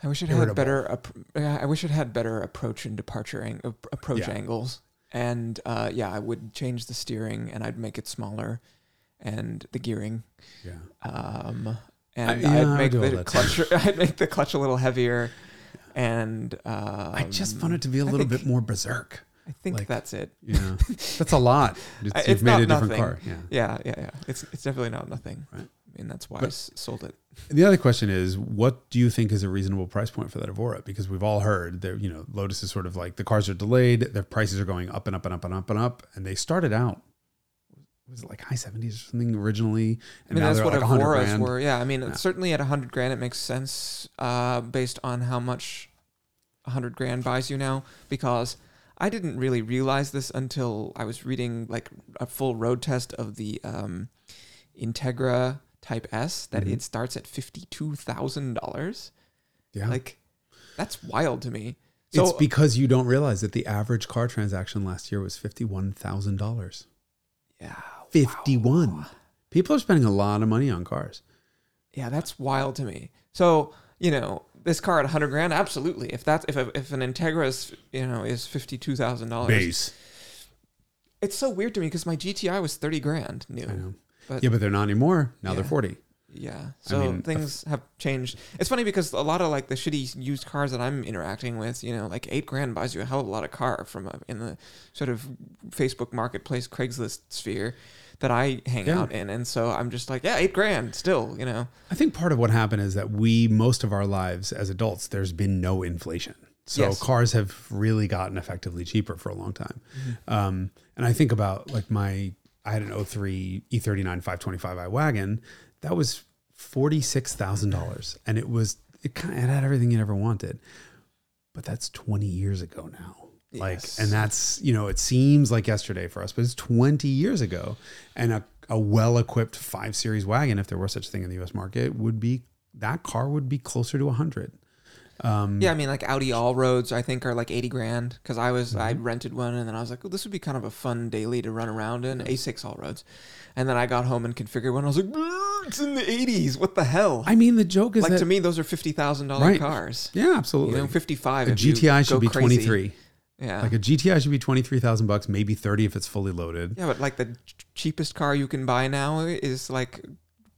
I wish it Irritable. had better. I wish it had better approach and departure ang- approach Yeah. angles. And uh, yeah, I would change the steering and I'd make it smaller, and the gearing. Yeah, Um, and I I'd make the clutch. I'd make the clutch a little heavier. And um, I just want it to be a little think- bit more berserk. I think like- that's it. Yeah, that's a lot. It's, I- you've it's made a different car. Yeah. Yeah, yeah, yeah. It's it's definitely not nothing. Right. Mean, that's why But- I s- sold it. The other question is, what do you think is a reasonable price point for that Evora? Because we've all heard that you know Lotus is sort of like the cars are delayed, their prices are going up and up and up and up and up, and they started out was it like high seventies or something originally, I mean, that's what like Evoras were. Yeah, I mean, Yeah. certainly at a hundred grand, it makes sense uh, based on how much a hundred grand buys you now. Because I didn't really realize this until I was reading like a full road test of the um, Integra Type S that Mhm. it starts at fifty two thousand dollars. Yeah, Like, that's wild to me. So it's because you don't realize that the average car transaction last year was fifty one thousand dollars. yeah, Fifty one. wow. People are spending a lot of money on cars. Yeah, that's wild to me. So you know, this car at 100 grand, absolutely. If that's if a, if an Integra is you know is fifty two thousand dollars, Base. it's so weird to me because my GTI was 30 grand new. I. But- yeah, but they're not anymore. Now they're forty. Yeah, so mean, things have changed. It's funny because a lot of like the shitty used cars that I'm interacting with, you know, like eight grand buys you a hell of a lot of car from a, in the sort of Facebook Marketplace Craigslist sphere that I hang Yeah. out in, and so I'm just like, yeah, eight grand still, you know. I think part of what happened is that we, most of our lives as adults, there's been no inflation. So Yes. cars have really gotten effectively cheaper for a long time. Mm-hmm. Um, and I think about like my, I had an 03 E39 525i wagon that was $46,000 and it was, it kind of it had everything you ever wanted. But that's 20 years ago now. Like, Yes. and that's, you know, it seems like yesterday for us, but it's 20 years ago. And a, a well equipped five series wagon, if there were such a thing in the US market, would be that car would be closer to 100. Um, Yeah, I mean, like Audi All Roads, I think are like eighty grand because I was I Mm-hmm. rented one and then I was like, oh, this would be kind of a fun daily to run around in A6 All Roads, and then I got home and configured one. I was like, "Brr, it's in the eighties. What the hell? I mean, the joke is like that to me, those are fifty thousand dollar Right. cars. yeah, absolutely. You know, fifty five. a GTI should be twenty three. Yeah. Like a GTI should be twenty three thousand bucks, maybe thirty if it's fully loaded. yeah, but like the ch- cheapest car you can buy now is like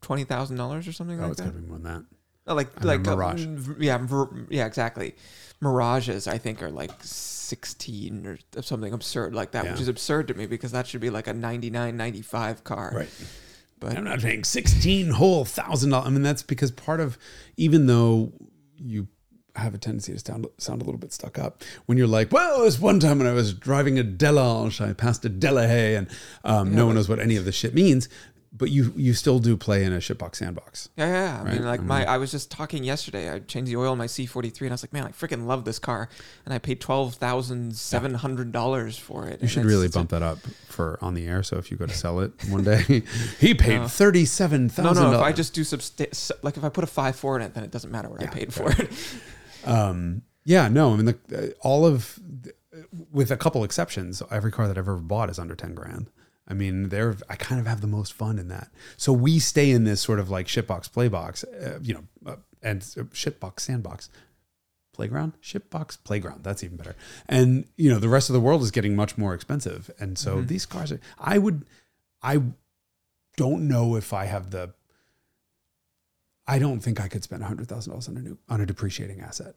twenty thousand dollars or something Oh, like that. Oh, it's that. gonna be more than that. Oh, like like uh, Mirage. mm, yeah, yeah, exactly. Mirages, I think, are like sixteen or something absurd like that, which is absurd to me because that should be like a 99, 95 car. Right. But I'm not paying sixteen whole thousand dollars. I mean, that's because part of even though you have a tendency to sound sound a little bit stuck up when you're like, well, this one time when I was driving a Delage, I passed a Delahaye, and um, no one knows what any of this shit means. But you you still do play in a shitbox sandbox. yeah, yeah. I Right, mean, like I my, I was just talking yesterday. I changed the oil in my C43, and I was like, man, I freaking love this car, and I paid twelve thousand seven hundred dollars for it. You should really bump that up for on the air. So if you go to sell it one day, he paid No. thirty seven No, no. If I just do substa- like if I put a five four in it, then it doesn't matter what I Yeah, paid for it. Um, yeah, no, I mean, the, uh, all of, with a couple exceptions, every car that I've ever bought is under 10 grand. I mean, there, I kind of have the most fun in that. So we stay in this sort of like shitbox playbox, uh, you know, uh, and uh, shitbox sandbox playground, shipbox playground. That's even better. And, you know, the rest of the world is getting much more expensive. And so Mhm. these cars are, I would, I don't know if I have the, I don't think I could spend $100,000 on a new, on a depreciating asset.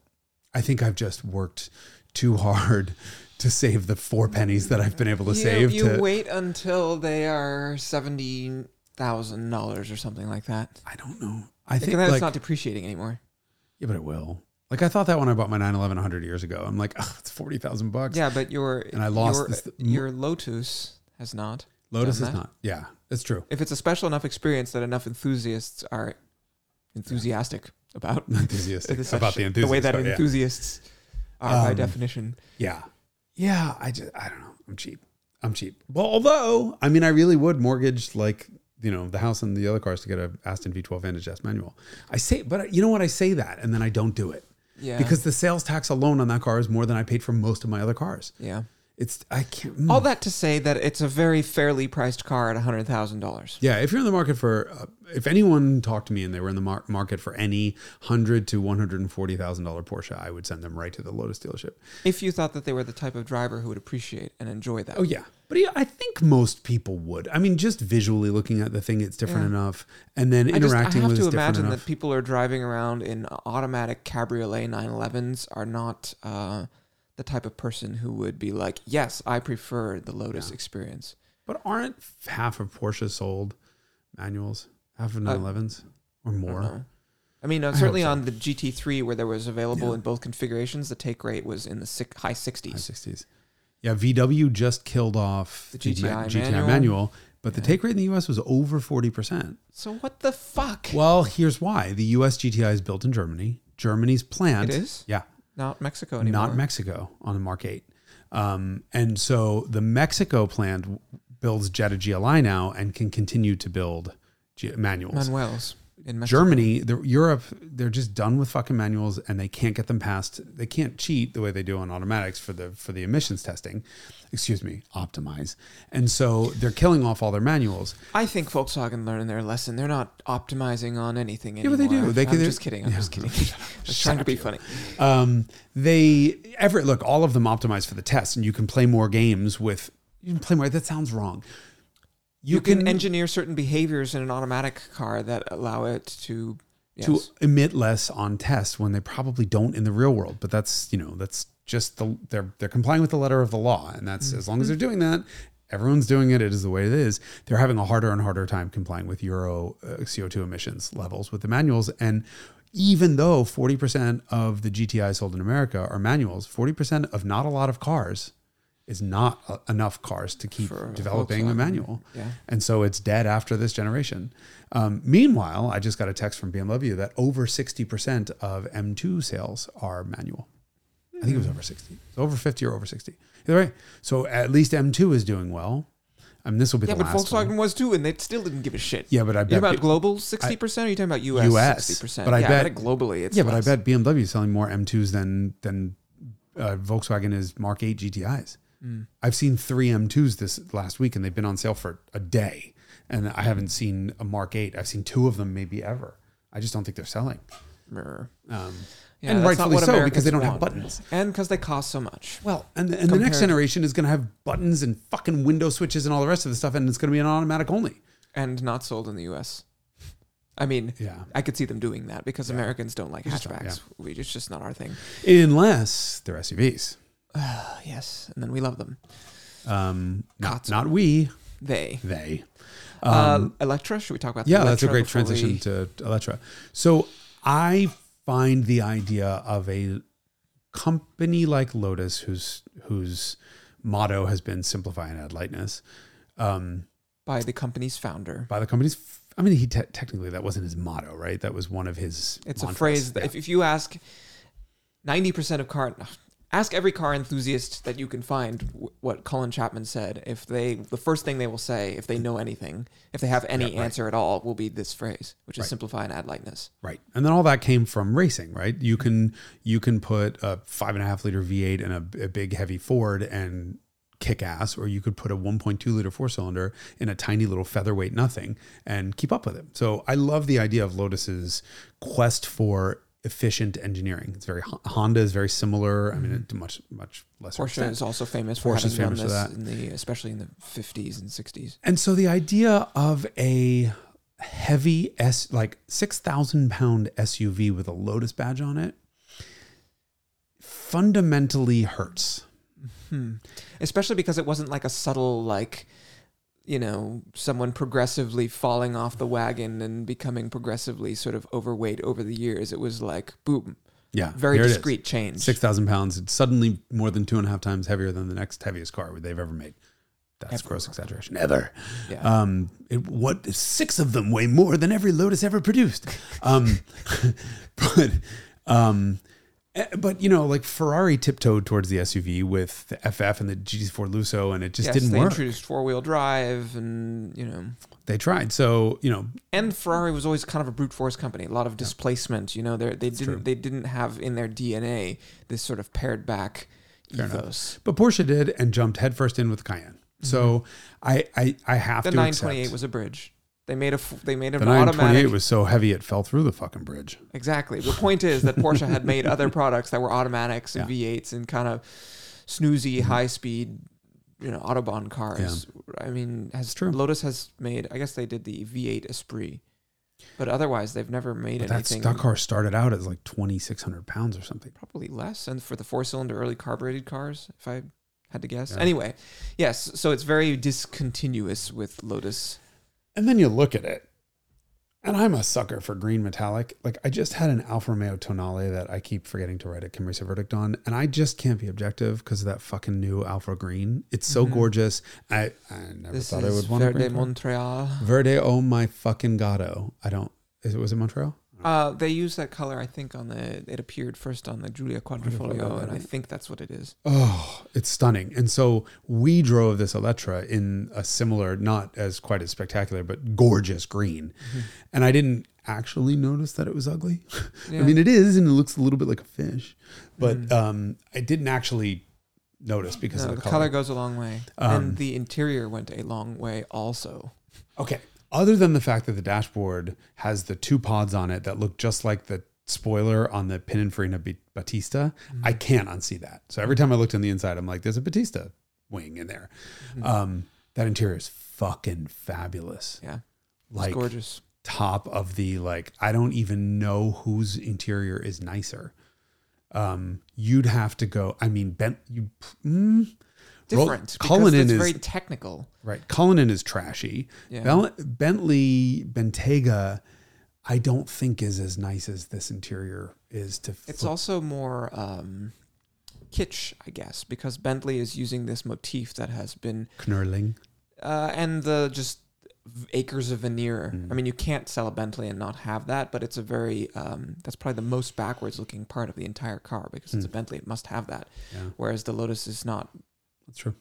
I think I've just worked too hard to save the four pennies that I've been able to you, save. You to, wait until they are seventy thousand dollars or something like that. I don't know. I think that's like, not depreciating anymore. yeah, but it will. Like I thought that when I bought my 911 100 years ago. I'm like, oh, it's 40,000 bucks. Yeah, but your And I lost your, this- your Lotus has not. Lotus is not. Yeah, it's true. If it's a special enough experience that enough enthusiasts are enthusiastic about Enthusiastic It's about the the way that enthusiast, yeah. enthusiasts are by Um, definition. Yeah. Yeah. I just, I don't know. I'm cheap. I'm cheap. Well, although, I mean, I really would mortgage like, you know, the house and the other cars to get a Aston V12 Vantage S manual. I say, but you know what? I say that and then I don't do it Yeah, because the sales tax alone on that car is more than I paid for most of my other cars. yeah. It's, I can't. mm. All that to say that it's a very fairly priced car at hundred thousand dollars. Yeah, if you're in the market for, uh, if anyone talked to me and they were in the mar- market for any hundred to one hundred and forty thousand dollar Porsche, I would send them right to the Lotus dealership. If you thought that they were the type of driver who would appreciate and enjoy that. Oh yeah, but yeah, I think most people would. I mean, just visually looking at the thing, it's different Yeah. enough, and then I just I interacting have with to imagine that people are driving around in automatic cabriolet 911s are not uh, the type of person who would be like, yes, I prefer the Lotus Yeah. experience. but aren't half of Porsche sold manuals, half of 911s, or more? know. I mean, uh, certainly so. on the GT3 where there was available Yeah. in both configurations, the take rate was in the six, high 60s. High sixties. Yeah, VW just killed off The GTI, GTI manual. manual. but the take rate in the U.S. was over forty percent. So what the fuck? Well, here's why: the U.S. GTI is built in Germany. Germany's plant, it is yeah, not Mexico anymore. not Mexico on the Mark 8. Um, and so the Mexico plant builds Jetta GLI now and can continue to build G- manuals. Manuel's. Germany, the, Europe, they're just done with fucking manuals and they can't get them past. They can't cheat the way they do on automatics for the for the emissions testing. Excuse me, optimize. And so they're killing off all their manuals. I think Volkswagen learned their lesson. They're not optimizing on anything anymore. Yeah, but they do. They I'm can- just kidding. I'm Yeah. just kidding. Was trying to be funny. Um, they ever look all of them optimized for the test, and you can play more games with. You can play more. That sounds wrong. You, can, engineer certain behaviors in an automatic car that allow it to yes. to emit less on test when they probably don't in the real world. But that's you know that's just the they're they're complying with the letter of the law, and that's as long as they're doing that. Everyone's doing it. It is the way it is. They're having a harder and harder time complying with Euro uh, CO2 emissions levels with the manuals. And even though 40% of the GTI sold in America are manuals, 40% of not a lot of cars is not uh, enough cars to keep For developing a manual. Yeah. And so it's dead after this generation. Um, meanwhile, I just got a text from BMW that over 60% of M2 sales are manual. I think it was over 60. It's over 50 or over 60. Either way. So at least M2 is doing well. I mean, this will be Yeah, the but last Volkswagen one. was too, and they still didn't give a shit. Yeah, but I bet. talking about global sixty percent? Or are you talking about US US, sixty percent? but I yeah, bet- but globally it's yeah, but I bet BMW is selling more M2s than than uh, Volkswagen is Mark 8 GTIs. Mm. I've seen three M2s this last week, and they've been on sale for a day. And I haven't seen a Mark 8. I've seen two of them, maybe ever. I just don't think they're selling. Um, Yeah, and rightfully so, Americans because they don't have buttons. and because they cost so much. Well, and, and the next generation is going to have buttons and fucking window switches and all the rest of the stuff, and it's going to be an automatic only. and not sold in the U.S. I mean, Yeah. I could see them doing that because Americans don't like We just don't, hatchbacks. We, it's just not our thing. Unless they're SUVs. Uh, yes, and then we love them. Um, not, Katsu. not we, They. they. Um, uh, Eletre. Should we talk about? the Yeah, that's a Eletre great before transition we- to Eletre. So I find the idea of a company like Lotus, whose whose motto has been simplify and add lightness, um, by the company's founder. by the company's. I mean, he te- technically that wasn't his motto, right? That was one of his. It's a mantras. phrase that Yeah. if, if you ask ninety percent of car, ask every car enthusiast that you can find w- what Colin Chapman said. If they, the first thing they will say, if they know anything, if they have any Yeah, right. answer at all, will be this phrase, which is Right. simplify and add lightness. Right. And then all that came from racing, right? You can you can put a five and a half liter V8 in a, a big heavy Ford and kick ass, or you could put a 1.2 liter four cylinder in a tiny little featherweight nothing and keep up with it. So I love the idea of Lotus's quest for efficient engineering. It's very Honda is very similar. I mean, it, to much much less. Porsche extent. is also famous for Porsche is having famous for that. in the, especially in the fifties and sixties. And so the idea of a heavy S like six thousand pound SUV with a Lotus badge on it fundamentally hurts. Hmm. Especially because it wasn't like a subtle like you know someone progressively falling off the wagon and becoming progressively sort of overweight over the years. It was like boom, Yeah, very here it is. discreet change. Six thousand pounds. It's suddenly more than two and a half times heavier than the next heaviest car they've ever made. That's Ever. gross exaggeration. Ever. Yeah. Um, it, what six of them weigh more than every Lotus ever produced. Um, but, um, Eh, but you know, like Ferrari tiptoed towards the SUV with the FF and the GT4 Lusso, and it just yes, didn't they work. introduced four wheel drive, and you know, They tried. So you know, and Ferrari was always kind of a brute force company. A lot of displacement. You know, they they didn't true. they didn't have in their DNA this sort of pared back Fair enough. ethos. but Porsche did and jumped headfirst in with Cayenne. So mm-hmm. I, I, I have to say The 928 accept. was a bridge. They made a they made an automatic. the 928 automatic. was so heavy it fell through the fucking bridge. Exactly. The point is that Porsche had made other products that were automatics and V8s and kind of snoozy, Mm-hmm. high speed, you know, autobahn cars. I mean, has true. Lotus has made? I guess they did the V8 Esprit, but otherwise they've never made But that anything. stock car started out as like 2,600 pounds or something. Probably less, and for the four cylinder early carbureted cars, if I had to guess. Yeah. Anyway, yes. So it's very discontinuous with Lotus. And then you look at it, and I'm a sucker for green metallic. Like I just had an Alfa Romeo Tonale that I keep forgetting to write a Kim Racer verdict on, and I just can't be objective because of that fucking new Alfa Green. It's so Mhm. gorgeous. I I never This thought I would want Verde. Montreal. Verde. Oh my fucking gado! I don't. Is it was it Montreal? Uh, they use that color, I think, on the. It appeared first on the Giulia Quadrifoglio, and I think that's what it is. Oh, it's stunning. And so we drove this Eletre in a similar, not as quite as spectacular, but gorgeous green. And I didn't actually notice that it was ugly. Yeah. I mean, it is, and it looks a little bit like a fish, but Mm. um, I didn't actually notice because No, of the the, color. color. goes a long way, Um, and the interior went a long way also. Okay. Other than the fact that the dashboard has the two pods on it that look just like the spoiler on the Pininfarina Battista, I Mm-hmm. can't unsee that. So every time I looked on the inside, I'm like, there's a Battista wing in there. Mhm. Um, that interior is fucking fabulous. yeah, it's Like gorgeous. top of the like, I don't even know whose interior is nicer. Um, you'd have to go. I mean, Ben, you mm, Different. because Cullinan it's is- very technical. right. Cullinan is trashy. Yeah. Bel- Bentley Bentayga, I don't think is as nice as this interior is. To It's also more um, kitsch, I guess, because Bentley is using this motif that has been knurling. uh, and the just acres of veneer. Mm. I mean, you can't sell a Bentley and not have that, but it's a very um, that's probably the most backwards looking part of the entire car because it's a Mm. Bentley. It must have that. Yeah, Whereas the Lotus is not that's true.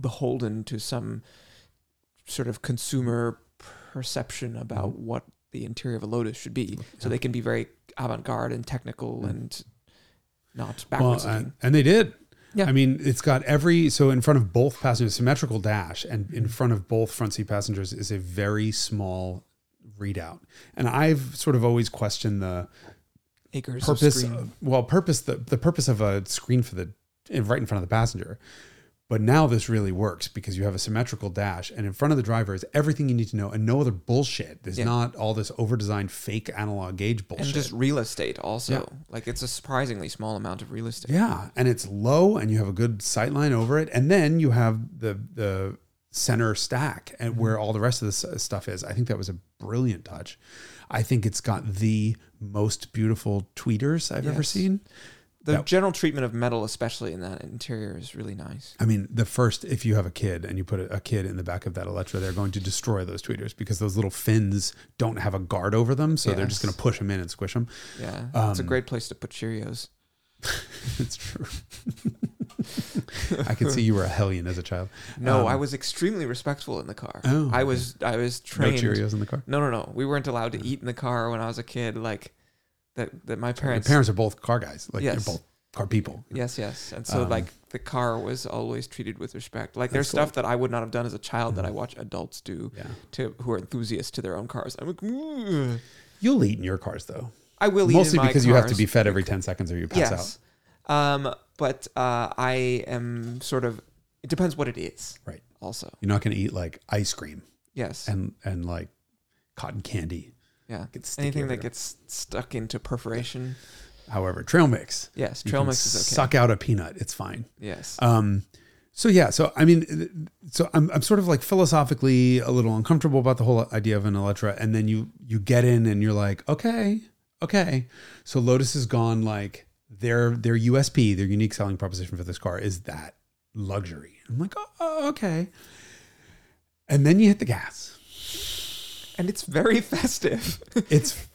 beholden to some sort of consumer perception about Mm-hmm. what the interior of a Lotus should be, so they can be very avant-garde and technical Mm. and not Well, backwards and, and they did. Yeah. I mean, it's got every so in front of both passengers, symmetrical dash, and in front of both front seat passengers is a very small readout. And I've sort of always questioned the Acres purpose. Of, well, purpose the the purpose of a screen for the right in front of the passenger. But now this really works because you have a symmetrical dash, and in front of the driver is everything you need to know, and no other bullshit. There's Yeah. not all this over-designed fake analog gauge bullshit. and just real estate also. Yeah. Like it's a surprisingly small amount of real estate. Yeah, and it's low, and you have a good sight line over it, and then you have the the center stack and Mm-hmm. where all the rest of this stuff is. I think that was a brilliant touch. I think it's got the most beautiful tweeters I've ever seen. The That- general treatment of metal, especially in that interior, is really nice. I mean, the first, if you have a kid and you put a, kid in the back of that Eletre, they're going to destroy those tweeters because those little fins don't have a guard over them. So they're just going to push them in and squish them. Yeah, it's a Um, great place to put Cheerios. it's true. I could see you were a hellion as a child. No, Um, I was extremely respectful in the car. Oh, I was I was No trained. Cheerios in the car. No, no, no. We weren't allowed to eat in the car when I was a kid. Like that. That my Your parents. parents are both car guys. Like Yes. they're both car people. Yes, yes. And so Um, like the car was always treated with respect. Like there's cool. Mm-hmm. stuff that I would not have done as a child that I watch adults do Yeah. to who are enthusiasts to their own cars. I'm like, "Ugh." You'll eat in your cars though. I will eat Mostly in my because you have to be fed every 10 seconds or you pass out. Yes. Um, but uh, I am sort of. It depends what it is. Right. Also, You're not going to eat like ice cream yes. and and like cotton candy. Yeah. Get sticky Anything that gets stuck into perforation. However, trail mix. Yes. Trail mix is okay. Suck out a peanut. It's fine. Yes. Um, so yeah, so I mean, so I'm I'm sort of like philosophically a little uncomfortable about the whole idea of an Eletre, and then you you get in and you're like, okay, okay. So Lotus has gone like their their USP, their unique selling proposition for this car is that luxury. I'm like, oh, okay. And then you hit the gas. And it's very festive. It's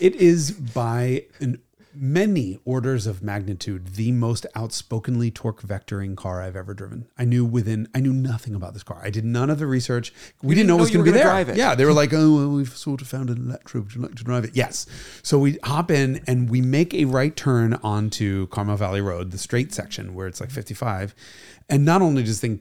it is by an many orders of magnitude the most outspokenly torque vectoring car I've ever driven. I knew within I knew nothing about this car. I did none of the research. We didn't didn't know it was going to be there. Yeah, they were like, "Oh, well, we've sort of found an Eletre. Would you like to drive it?" Yes. So we hop in and we make a right turn onto Carmel Valley Road, the straight section where it's like 55, and not only does the thing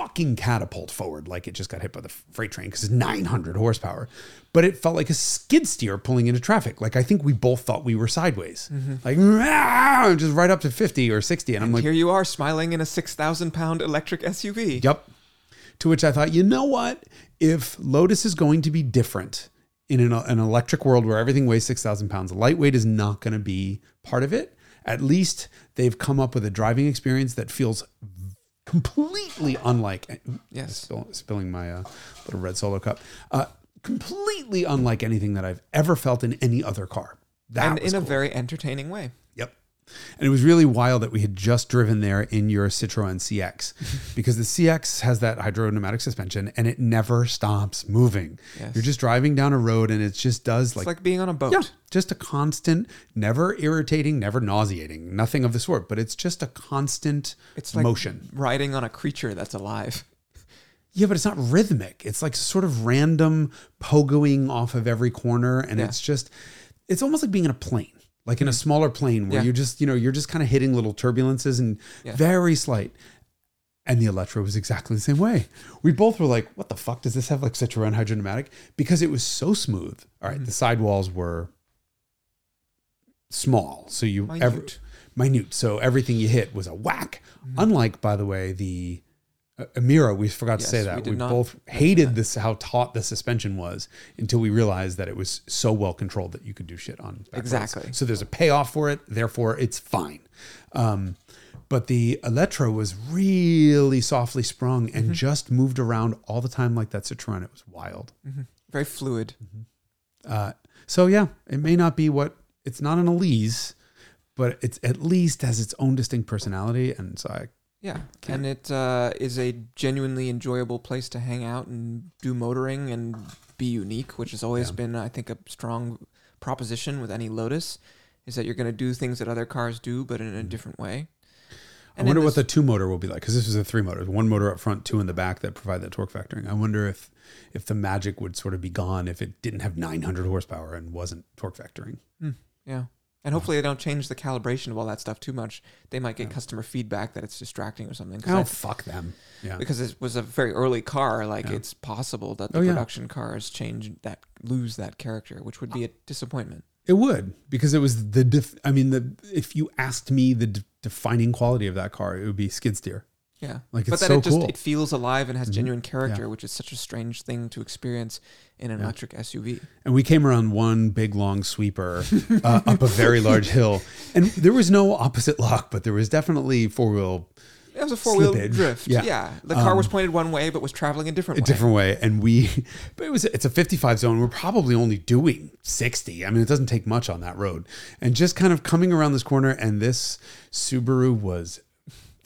fucking catapult forward like it just got hit by the freight train because it's 900 horsepower but it felt like a skid steer pulling into traffic. Like i think we both thought we were sideways. Mm-hmm. Like "Rah!" just right up to 50 or 60 and i'm like Here you are smiling in a 6,000 pound electric SUV. yep to which i thought you know what? If lotus is going to be different in an, an electric world where everything weighs 6000 pounds lightweight is not going to be part of it. At least they've come up with a driving experience that feels completely unlike Yes. Spill, spilling my uh, little red solo cup. Uh, completely unlike anything that I've ever felt in any other car. That and in a very entertaining way. And it was really wild that we had just driven there in your Citroen CX because the CX has that hydro pneumatic suspension and it never stops moving. Yes. You're just driving down a road and it just does It's like, like, being on a boat. yeah, just a constant, never irritating, never nauseating, nothing of the sort, but it's just a constant It's like motion. riding on a creature that's alive. Yeah, but it's not rhythmic. It's like sort of random pogoing off of every corner. And Yeah. it's just, it's almost like being in a plane, like in a smaller plane where Yeah. you just, you know, you're just kind of hitting little turbulences and Yeah. very slight. And the Eletre was exactly the same way. We both were like, what the fuck does this have like Citroen hydromatic? Because it was so smooth. All right, Mhm. the sidewalls were small. So you, Minute. every, minute. So everything you hit was a whack. Mhm. Unlike, by the way, the Emira, we forgot to say that we we, both hated this how taut the suspension was until we realized that it was so well controlled that you could do shit on back roads. Exactly. So there's a payoff for it, therefore it's fine. Um, but the Eletre was really softly sprung and Mm-hmm. just moved around all the time like that Citroen. It was wild. Mhm. Very fluid. Uh, so yeah, it may not be what it's not an Elise, but it's at least has its own distinct personality. And so I Yeah. And it uh, is a genuinely enjoyable place to hang out and do motoring and be unique, which has always Yeah. been, I think, a strong proposition with any Lotus, is that you're going to do things that other cars do, but in a different way. I wonder what the two motor will be like because this is a three motor, one motor up front, two in the back that provide that torque vectoring. I wonder if if the magic would sort of be gone if it didn't have 900 horsepower and wasn't torque vectoring. Yeah. And hopefully they don't change the calibration of all that stuff too much. They might get customer feedback that it's distracting or something. Oh I- fuck them! Yeah, because it was a very early car, like Yeah. it's possible that oh, the Oh, yeah. production cars change that lose that character, which would be a disappointment. it would because it was the. Def- I mean, the if you asked me the de- defining quality of that car, it would be skid steer. Yeah. Like but it's then so it just cool. it feels alive and has Mhm. genuine character, which is such a strange thing to experience in an Yeah. electric SUV. and we came around one big long sweeper uh, up a very large hill, and there was no opposite lock, but there was definitely four wheel It was a four wheel drift. Yeah. Yeah. The car was Um, pointed one way but was traveling a different a way. different way and we but it was it's a 55 zone we're probably only doing 60 i mean it doesn't take much on that road and just kind of coming around this corner and this subaru was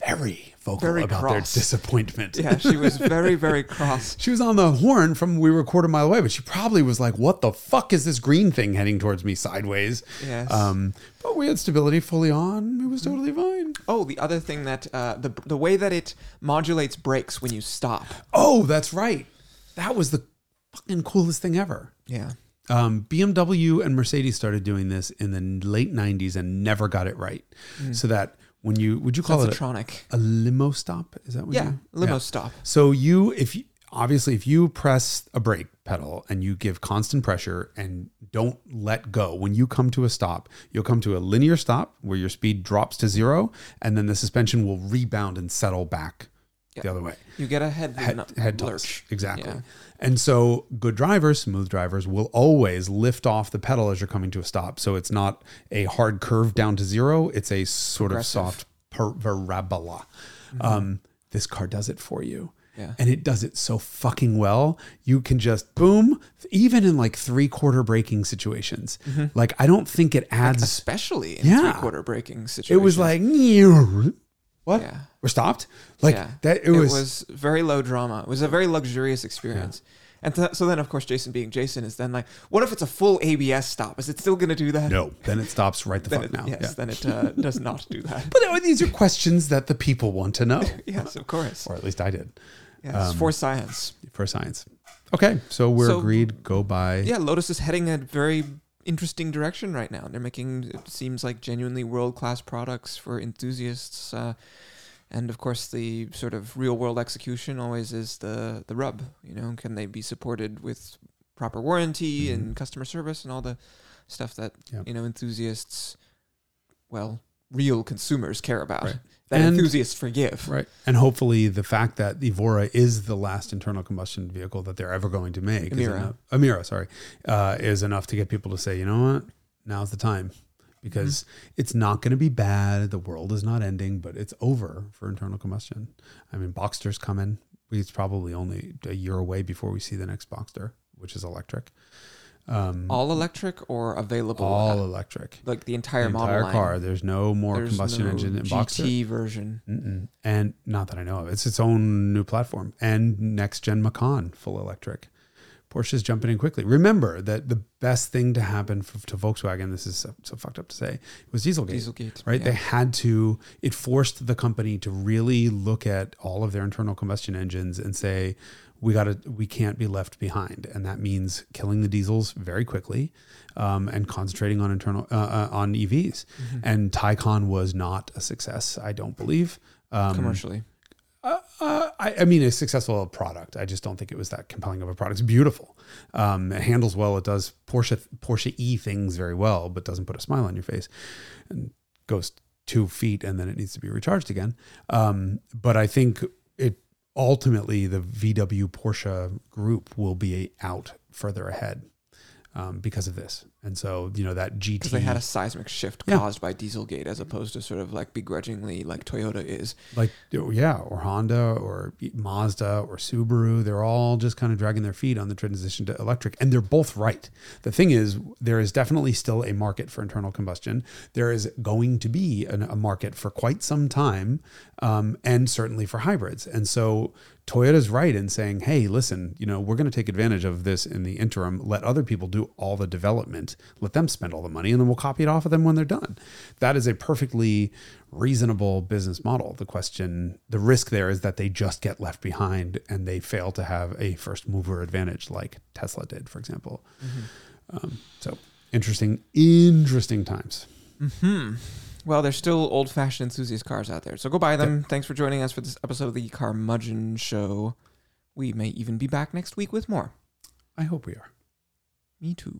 very vocal Very about their disappointment yeah, she was very, very cross. she was on the horn from we were a quarter mile away but she probably was like what the fuck is this green thing heading towards me sideways Yes. um but we had stability fully on it was totally fine Oh, the other thing that uh, the the way that it modulates brakes when you stop. oh that's right that was the fucking coolest thing ever Yeah. Um, BMW and Mercedes started doing this in the late 90s and never got it right. So that when you, would you call it a, a limo stop? Is that what Yeah, you? limo Yeah. stop. So you, if you, obviously, if you press a brake pedal and you give constant pressure and don't let go, when you come to a stop, you'll come to a linear stop where your speed drops to zero and then the suspension will rebound and settle back the other way You get a head head, nut head lurch. toss. Exactly. Yeah. And so good drivers, smooth drivers will always lift off the pedal as you're coming to a stop. So it's not a hard curve down to zero. It's a sort of soft parabola. Um, this car does it for you. Yeah. And it does it so fucking well. You can just boom, even in like three quarter braking situations. Like I don't think it adds. Especially in Yeah. three quarter braking situations. it was like, what? Yeah. We're stopped. Like yeah. that. It, It was, was, very low drama. It was a very luxurious experience. And th- so then, of course, Jason being Jason is then like, what if it's a full ABS stop? Is it still going to do that? no. Then it stops right the fuck it, now. yes, Yeah. then it uh, does not do that. But these are questions that the people want to know, yes, of course. or at least I did Yes, um, for science. for science. Okay, so we're So- agreed. Go by. Yeah, Lotus is heading a very interesting direction right now. They're making it seems like genuinely world class products for enthusiasts. Uh, and of course, the sort of real world execution always is the the rub. You know, can they be supported with proper warranty Mhm. and customer service and all the stuff that Yeah. you know enthusiasts, well, real consumers care about. Right. That And- enthusiasts forgive. Right. And hopefully the fact that the Evora is the last internal combustion vehicle that they're ever going to make. is Emira. enough- Emira, sorry, uh, is enough to get people to say, you know what, now's the time. Because Mm-hmm. it's not going to be bad. The world is not ending, but it's over for internal combustion. I mean, Boxster's coming. It's probably only a year away before we see the next Boxster, which is electric. Um, All electric or available? all electric. like the entire, the model entire line. car. There's no more There's combustion no engine in Boxster. GT version. Mm-mm. And not that I know of. It's its own new platform and next gen Macan full electric. Porsche's jumping in quickly. Remember that the best thing to happen f to Volkswagen, this is so, so fucked up to say, was Dieselgate. Dieselgate. Right? yeah. They had to, it forced the company to really look at all of their internal combustion engines and say, we got to, we can't be left behind. And that means killing the diesels very quickly um, and concentrating on internal, uh, uh, on EVs. Mhm. And Taycan was not a success, I don't believe. Um, commercially. uh, uh, I, I mean, a successful product. I just don't think it was that compelling of a product. It's beautiful. Um, it handles well. It does Porsche Porsche E things very well, but doesn't put a smile on your face, and goes two feet and then it needs to be recharged again. Um, but I think it ultimately the VW Porsche group will be out further ahead um, because of this. And so you know that GT. They had a seismic shift Yeah. caused by Dieselgate, as opposed to sort of like begrudgingly like Toyota is. like oh, yeah or honda or mazda or subaru they're all just kind of dragging their feet on the transition to electric and they're both right the thing is there is definitely still a market for internal combustion there is going to be an, a market for quite some time um, and certainly for hybrids and so toyota's right in saying hey listen you know we're going to take advantage of this in the interim let other people do all the development let them spend all the money, and then we'll copy it off of them when they're done. That is a perfectly reasonable business model. The question, the risk there is that they just get left behind and they fail to have a first mover advantage, like Tesla did, for example. Um, so interesting, interesting times. Hmm. Well, there's still old-fashioned enthusiast cars out there, so go buy them. Thanks for joining us for this episode of the Carmudgeon Show. We may even be back next week with more. I hope we are. Me too.